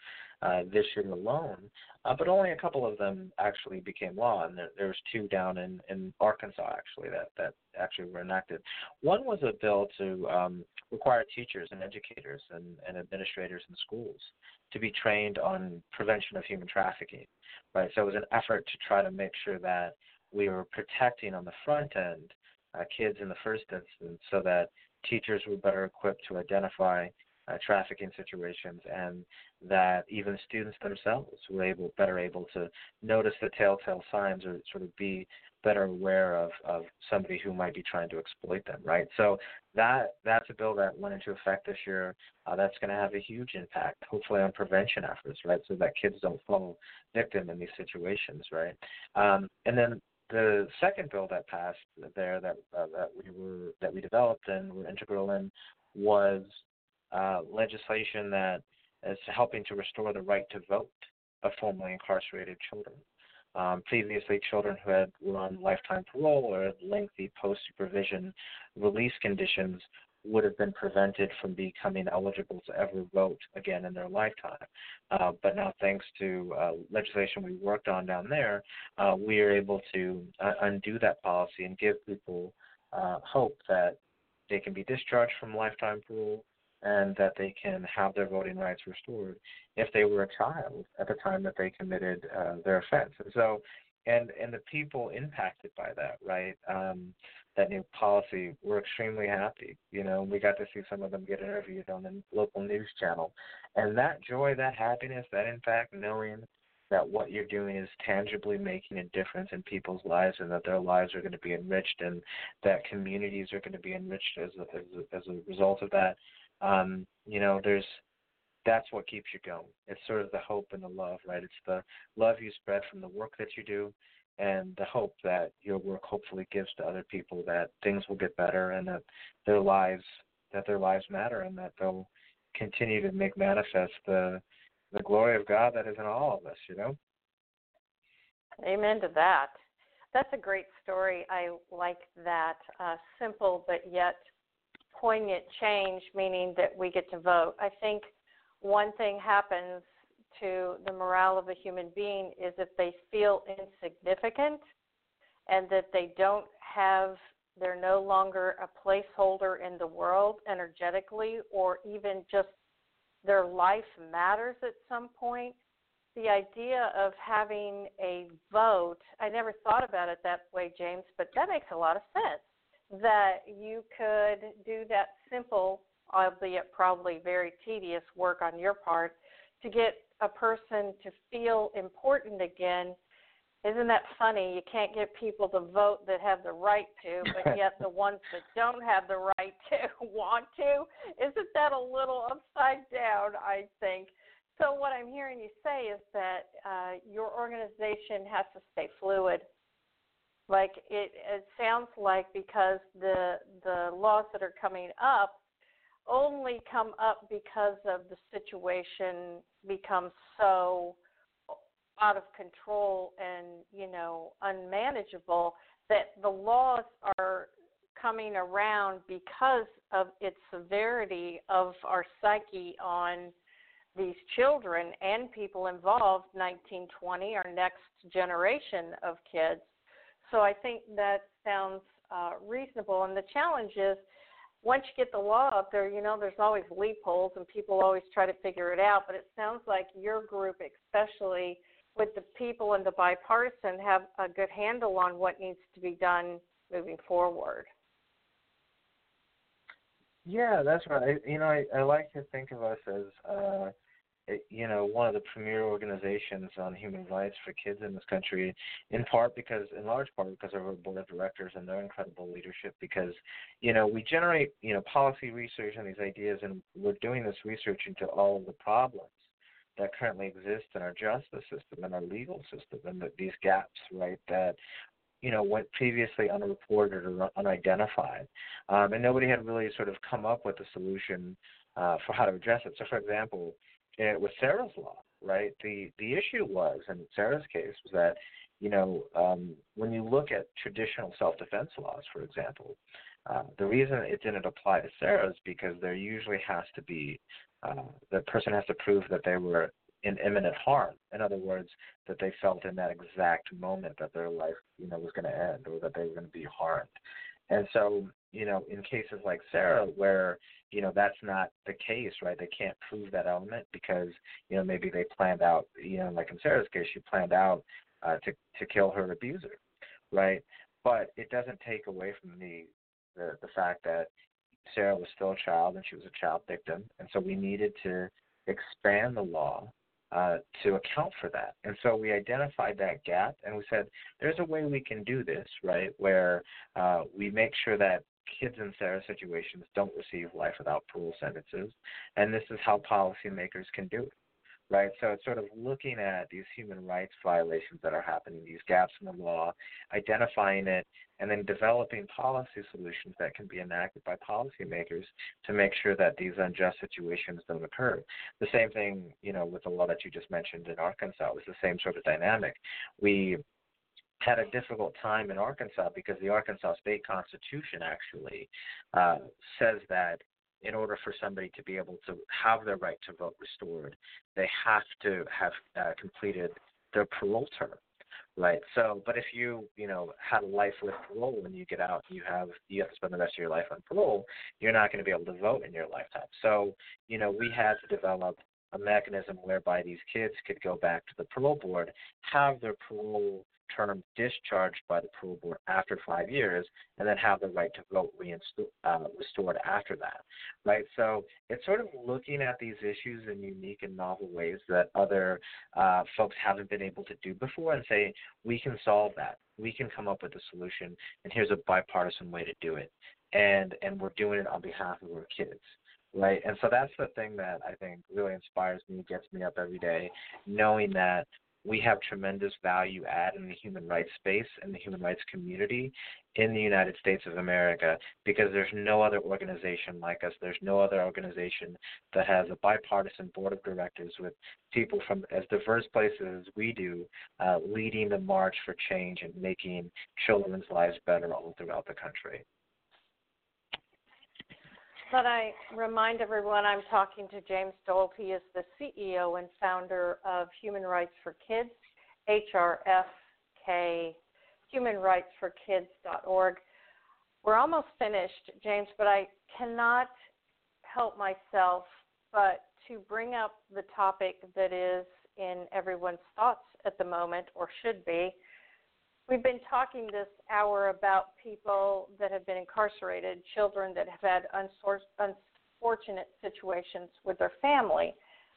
S2: this year alone, uh, but only a couple of them actually became law, and there, there's two down in, in Arkansas actually that that actually were enacted. One was a bill to um, require teachers and educators and, and administrators in schools to be trained on prevention of human trafficking, right? So it was an effort to try to make sure that we were protecting on the front end uh, kids in the first instance, so that teachers were better equipped to identify uh, trafficking situations, and that even students themselves were able better able to notice the telltale signs or sort of be better aware of, of somebody who might be trying to exploit them, right? So that that's a bill that went into effect this year. Uh, that's going to have a huge impact, hopefully, on prevention efforts, right? So that kids don't fall victim in these situations, right? Um, and then the second bill that passed there that uh, that we were that we developed and were integral in was uh, legislation that is helping to restore the right to vote of formerly incarcerated children. Um, previously, children who had on lifetime parole or lengthy post supervision release conditions would have been prevented from becoming eligible to ever vote again in their lifetime. Uh, but now, thanks to uh, legislation we worked on down there, uh, we are able to uh, undo that policy and give people uh, hope that they can be discharged from lifetime parole and that they can have their voting rights restored if they were a child at the time that they committed uh, their offense. And so, and and the people impacted by that, right? Um, that new policy, we're extremely happy. You know, we got to see some of them get interviewed on the local news channel, and that joy, that happiness, that impact, knowing that what you're doing is tangibly making a difference in people's lives and that their lives are going to be enriched and that communities are going to be enriched as a, as a, as a result of that um, you know, there's that's what keeps you going. It's sort of the hope and the love, right? It's the love you spread from the work that you do and the hope that your work hopefully gives to other people that things will get better and that their lives that their lives matter and that they'll continue to make manifest the the glory of God that is in all of us, you know?
S1: Amen to that. That's a great story. I like that uh, simple but yet poignant change, meaning that we get to vote. I think one thing happens to the morale of a human being is if they feel insignificant and that they don't have, they're no longer a placeholder in the world energetically, or even just their life matters at some point. The idea of having a vote, I never thought about it that way, James, but that makes a lot of sense that you could do that simple, albeit probably very tedious work on your part to get a person to feel important again. Isn't that funny? You can't get people to vote that have the right to, but yet the ones that don't have the right to want to. Isn't that a little upside down? I think. So what I'm hearing you say is that uh, your organization has to stay fluid like it, it sounds like because the the laws that are coming up only come up because of the situation becomes so out of control and you know unmanageable that the laws are coming around because of its severity of our psyche on these children and people involved 1920 our next generation of kids so I think that sounds uh, reasonable. And the challenge is once you get the law up there, you know, there's always loopholes and people always try to figure it out. But it sounds like your group, especially with the people and the bipartisan, have a good handle on what needs to be done moving forward.
S2: Yeah, that's right. You know, I, I like to think of us as uh, you know, one of the premier organizations on human rights for kids in this country, in part because, in large part, because of our board of directors and their incredible leadership. Because, you know, we generate, you know, policy research and these ideas, and we're doing this research into all of the problems that currently exist in our justice system and our legal system, and the, these gaps, right, that you know went previously unreported or unidentified, um, and nobody had really sort of come up with a solution uh, for how to address it. So, for example, it, with Sara's law, right? The the issue was, in Sara's case, was that you know um, when you look at traditional self-defense laws, for example, uh, the reason it didn't apply to Sara is because there usually has to be uh, the person has to prove that they were in imminent harm. In other words, that they felt in that exact moment that their life, you know, was going to end or that they were going to be harmed. And so, you know, in cases like Sara, where you know that's not the case, right? They can't prove that element because you know maybe they planned out, you know, like in Sara's case, she planned out uh, to to kill her abuser, right? But it doesn't take away from the the, the fact that Sara was still a child and she was a child victim, and so we needed to expand the law uh, to account for that. And so we identified that gap and we said, there's a way we can do this, right, where uh, we make sure that kids in Sara situations don't receive life without parole sentences, and this is how policymakers can do it right? So it's sort of looking at these human rights violations that are happening, these gaps in the law, identifying it, and then developing policy solutions that can be enacted by policymakers to make sure that these unjust situations don't occur. The same thing, you know, with the law that you just mentioned in Arkansas was the same sort of dynamic. We had a difficult time in Arkansas because the Arkansas state constitution actually uh, says that in order for somebody to be able to have their right to vote restored, they have to have uh, completed their parole term, right? So, but if you, you know, had a life with parole when you get out, you have you have to spend the rest of your life on parole. You're not going to be able to vote in your lifetime. So, you know, we had to develop a mechanism whereby these kids could go back to the parole board, have their parole term discharged by the parole board after five years, and then have the right to vote uh, restored after that, right? So it's sort of looking at these issues in unique and novel ways that other uh, folks haven't been able to do before, and say we can solve that. We can come up with a solution, and here's a bipartisan way to do it, and and we're doing it on behalf of our kids right? And so that's the thing that I think really inspires me, gets me up every day, knowing that we have tremendous value add in the human rights space and the human rights community in the United States of America because there's no other organization like us. There's no other organization that has a bipartisan board of directors with people from as diverse places as we do uh, leading the march for change and making children's lives better all throughout the country.
S1: But I remind everyone I'm talking to James Dold. He is the CEO and founder of Human Rights for Kids, HRFK, humanrightsforkids.org. We're almost finished, James, but I cannot help myself but to bring up the topic that is in everyone's thoughts at the moment, or should be, We've been talking this hour about people that have been incarcerated, children that have had unfortunate situations with their family.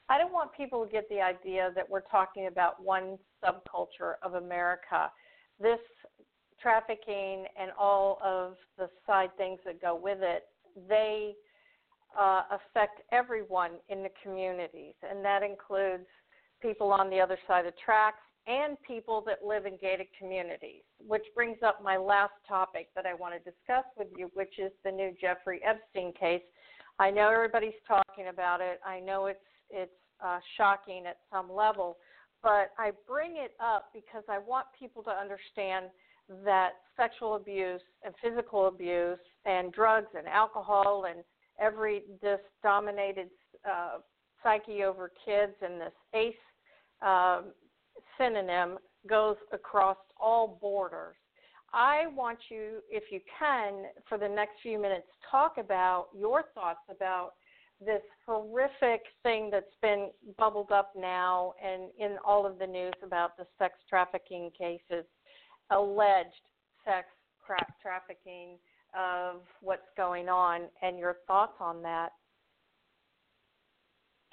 S1: I don't want people to get the idea that we're talking about one subculture of America. This trafficking and all of the side things that go with it, they uh, affect everyone in the communities, and that includes people on the other side of tracks, and people that live in gated communities, which brings up my last topic that I want to discuss with you, which is the new Jeffrey Epstein case. I know everybody's talking about it. I know it's it's uh, shocking at some level, but I bring it up because I want people to understand that sexual abuse and physical abuse and drugs and alcohol and every this dominated uh, psyche over kids and this ACE um, synonym goes across all borders. I want you, if you can, for the next few minutes, talk about your thoughts about this horrific thing that's been bubbled up now and in all of the news about the sex trafficking cases, alleged sex trafficking of what's going on, and your thoughts on that.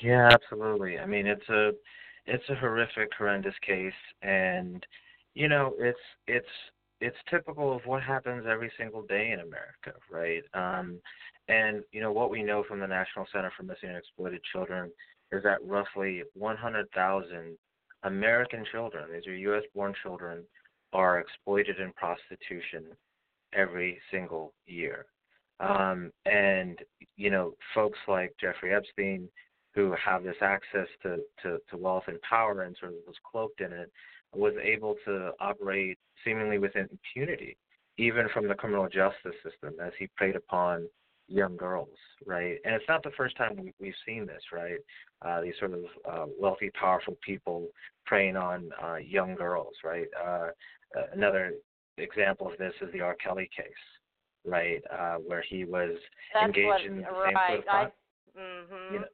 S2: Yeah, absolutely. I mean, it's a it's a horrific, horrendous case, and you know, it's it's it's typical of what happens every single day in America, right? Um, and you know what we know from the National Center for Missing and Exploited Children is that roughly 100,000 American children, these are U.S.-born children, are exploited in prostitution every single year. Um, and you know, folks like Jeffrey Epstein, who have this access to, to, to wealth and power and sort of was cloaked in it, was able to operate seemingly with impunity, even from the criminal justice system, as he preyed upon young girls, right? And it's not the first time we, we've seen this, right? Uh, these sort of uh, wealthy, powerful people preying on uh, young girls, right? Uh, another example of this is the R. Kelly case, right, uh, where he was
S1: That's
S2: engaged
S1: what,
S2: in the
S1: right.
S2: same sort of.
S1: I, mhm.
S2: You know,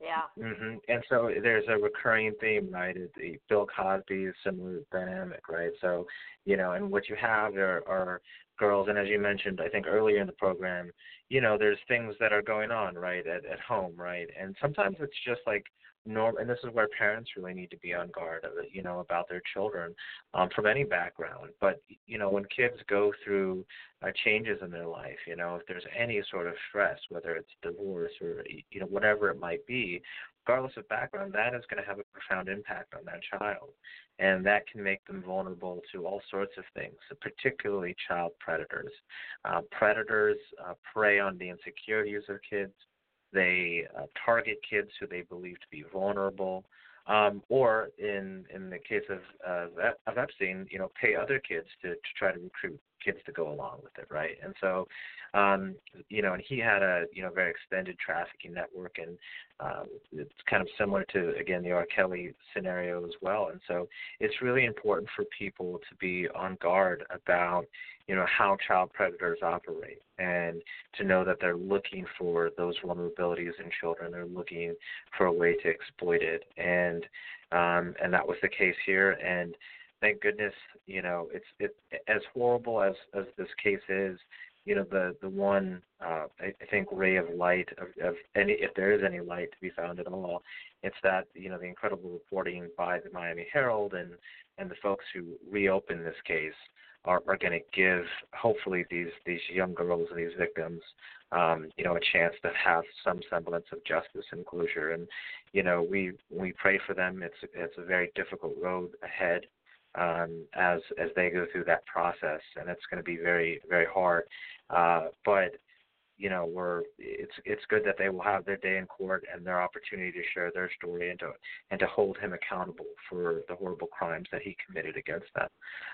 S1: yeah.
S2: hmm And so there's a recurring theme, right? The Bill Cosby is similar dynamic, right? So, you know, and what you have are, are girls, and as you mentioned, I think earlier in the program, you know, there's things that are going on, right, at, at home, right? And sometimes it's just like norm and this is where parents really need to be on guard uh, you know about their children um from any background but you know when kids go through uh, changes in their life you know if there's any sort of stress whether it's divorce or you know whatever it might be regardless of background that is going to have a profound impact on that child. And that can make them vulnerable to all sorts of things particularly child predators. Uh, predators uh, prey on the insecurities of kids. They uh, target kids who they believe to be vulnerable, um, or in in the case of uh, of Epstein, you know, pay other kids to to try to recruit kids to go along with it, right? And so, um, you know, and he had a you know very extended trafficking network, and um, it's kind of similar to again the R. Kelly scenario as well. And so, it's really important for people to be on guard about you know how child predators operate and to know that they're looking for those vulnerabilities in children. They're looking for a way to exploit it. And um and that was the case here. And thank goodness you know it's it as horrible as as this case is you know the the one uh I, think ray of light of, of any if there is any light to be found at all it's that you know the incredible reporting by the Miami Herald and and the folks who reopened this case are, are going to give hopefully these these young girls and these victims um, you know a chance to have some semblance of justice and closure. And you know we we pray for them. It's it's a very difficult road ahead um, as as they go through that process and it's going to be very very hard. Uh, but you know we're it's it's good that they will have their day in court and their opportunity to share their story and to and to hold him accountable for the horrible crimes that he committed against them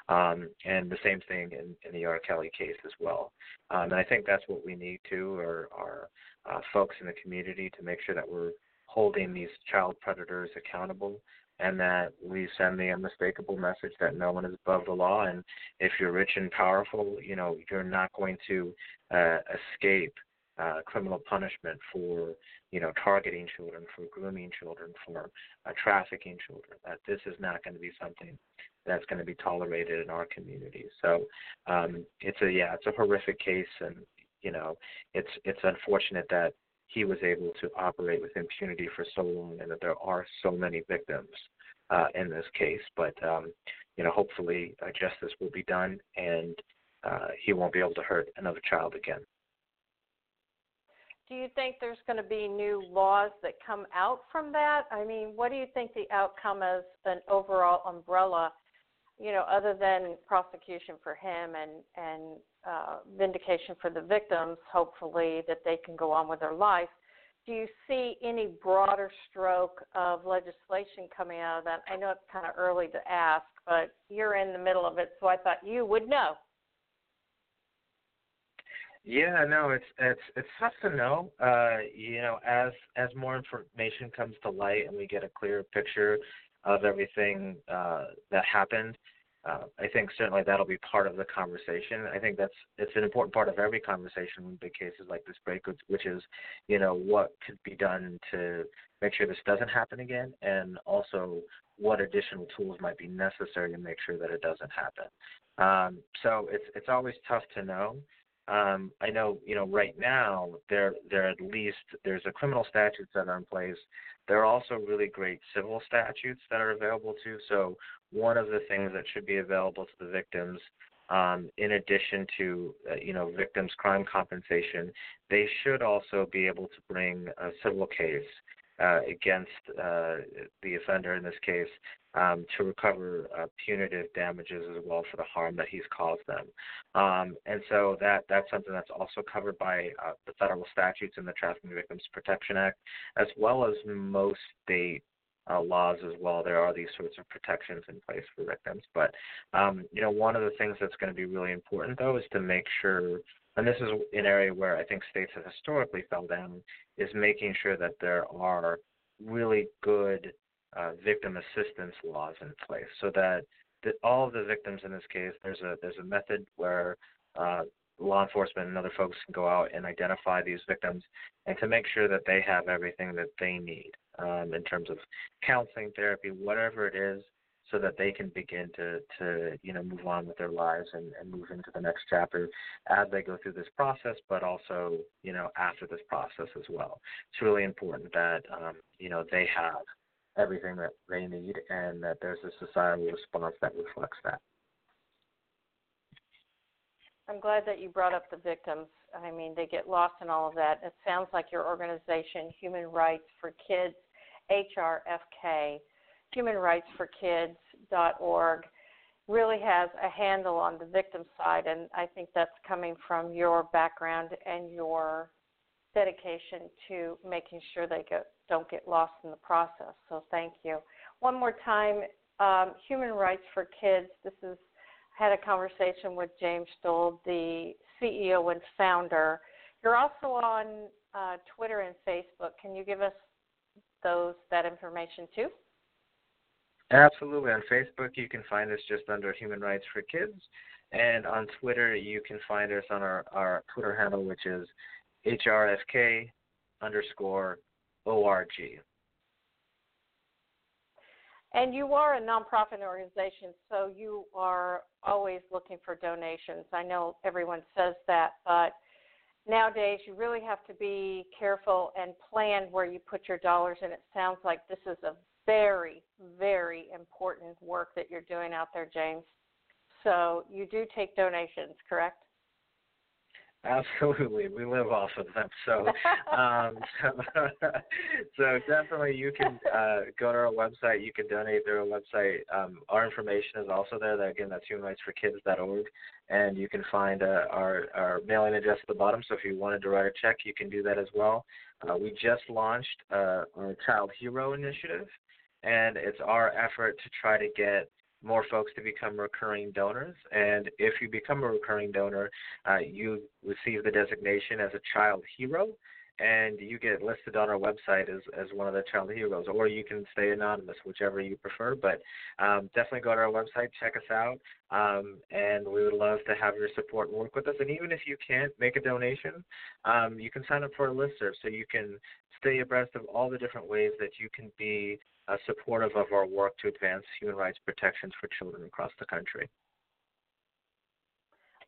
S2: um, and the same thing in, in the R. Kelly case as well um, and I think that's what we need to are are uh, folks in the community to make sure that we're holding these child predators accountable and that we send the unmistakable message that no one is above the law. And if you're rich and powerful you know you're not going to uh, escape uh, criminal punishment for you know targeting children for grooming children for uh, trafficking children. That this is not going to be something that's going to be tolerated in our community. So um it's a yeah it's a horrific case. And you know it's it's unfortunate that he was able to operate with impunity for so long and that there are so many victims uh, in this case. But, um, you know, hopefully uh, justice will be done and uh, he won't be able to hurt another child again.
S1: Do you think there's going to be new laws that come out from that? I mean, what do you think the outcome is? an overall umbrella you know, other than prosecution for him and and uh, vindication for the victims, hopefully that they can go on with their life. Do you see any broader stroke of legislation coming out of that? I know it's kind of early to ask, but you're in the middle of it, so I thought you would know.
S2: Yeah, no, it's it's it's tough to know. Uh, you know, as as more information comes to light and we get a clearer picture of everything uh, that happened. Uh, I think certainly that'll be part of the conversation. I think that's it's an important part of every conversation in big cases like this break, which is, you know, what could be done to make sure this doesn't happen again, and also what additional tools might be necessary to make sure that it doesn't happen. Um, so it's it's always tough to know. Um, I know, you know, right now there there at least there's a criminal statutes that are in place there are also really great civil statutes that are available too. So one of the things that should be available to the victims um, in addition to uh, you know victims' crime compensation, they should also be able to bring a civil case uh, against uh, the offender in this case um, to recover uh, punitive damages as well for the harm that he's caused them. Um, and so that that's something that's also covered by uh, the federal statutes in the Trafficking Victims Protection Act, as well as most state uh, laws as well. There are these sorts of protections in place for victims. But um, you know, one of the things that's going to be really important though is to make sure, and this is an area where I think states have historically fell down, is making sure that there are really good uh, victim assistance laws in place, so that that all of the victims in this case, there's a there's a method where uh, law enforcement and other folks can go out and identify these victims and to make sure that they have everything that they need um, in terms of counseling, therapy, whatever it is, so that they can begin to to you know move on with their lives and, and move into the next chapter as they go through this process, but also you know after this process as well. It's really important that um, you know they have everything that they need and that there's a societal response that reflects that.
S1: I'm glad that you brought up the victims. I mean, they get lost in all of that. It sounds like your organization, Human Rights for Kids, HRFK, humanrightsforkids.org, really has a handle on the victim side, and I think that's coming from your background and your dedication to making sure they get, don't get lost in the process. So thank you. One more time, um, Human Rights for Kids. This is had a conversation with James Dold, the CEO and founder. You're also on uh, Twitter and Facebook. Can you give us those that information too?
S2: Absolutely. On Facebook, you can find us just under Human Rights for Kids, and on Twitter, you can find us on our, our Twitter handle, which is HRFK underscore ORG.
S1: And you are a nonprofit organization, so you are always looking for donations. I know everyone says that, but nowadays you really have to be careful and plan where you put your dollars. And it sounds like this is a very, very important work that you're doing out there, James. So you do take donations, correct?
S2: Absolutely, we live off of them. So, um, so, so definitely, you can uh, go to our website. You can donate through our website. Um, our information is also there. That again, that's humanrightsforkids.org, and you can find uh, our our mailing address at the bottom. So if you wanted to write a check, you can do that as well. Uh, we just launched uh, our Child Hero initiative, and it's our effort to try to get more folks to become recurring donors. And if you become a recurring donor, uh, you receive the designation as a child hero, and you get listed on our website as, as one of the child heroes, or you can stay anonymous, whichever you prefer. But um, definitely go to our website, check us out, um, and we would love to have your support and work with us. And even if you can't make a donation, um, you can sign up for a listserv so you can stay abreast of all the different ways that you can be uh, supportive of our work to advance human rights protections for children across the country.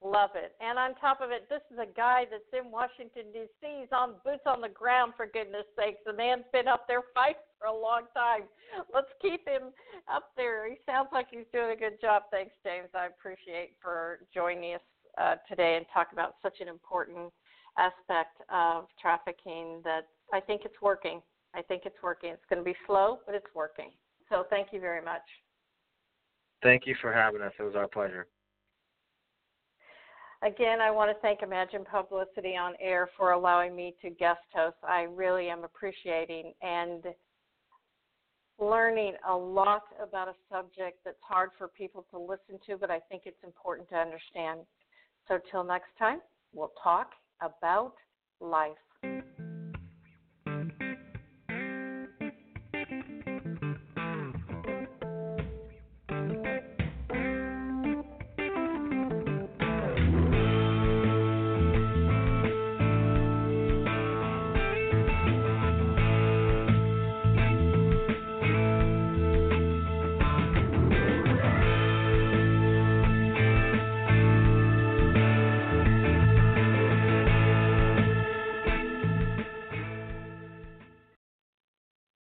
S1: Love it. And on top of it, this is a guy that's in Washington, D.C. He's on boots on the ground, for goodness sakes. The man's been up there fighting for a long time. Let's keep him up there. He sounds like he's doing a good job. Thanks, James. I appreciate for joining us uh, today and talk about such an important aspect of trafficking that I think it's working. I think it's working. It's going to be slow, but it's working. So thank you very much.
S2: Thank you for having us. It was our pleasure.
S1: Again, I want to thank Imagine Publicity on Air for allowing me to guest host. I really am appreciating and learning a lot about a subject that's hard for people to listen to, but I think it's important to understand. So, till next time, we'll talk about life.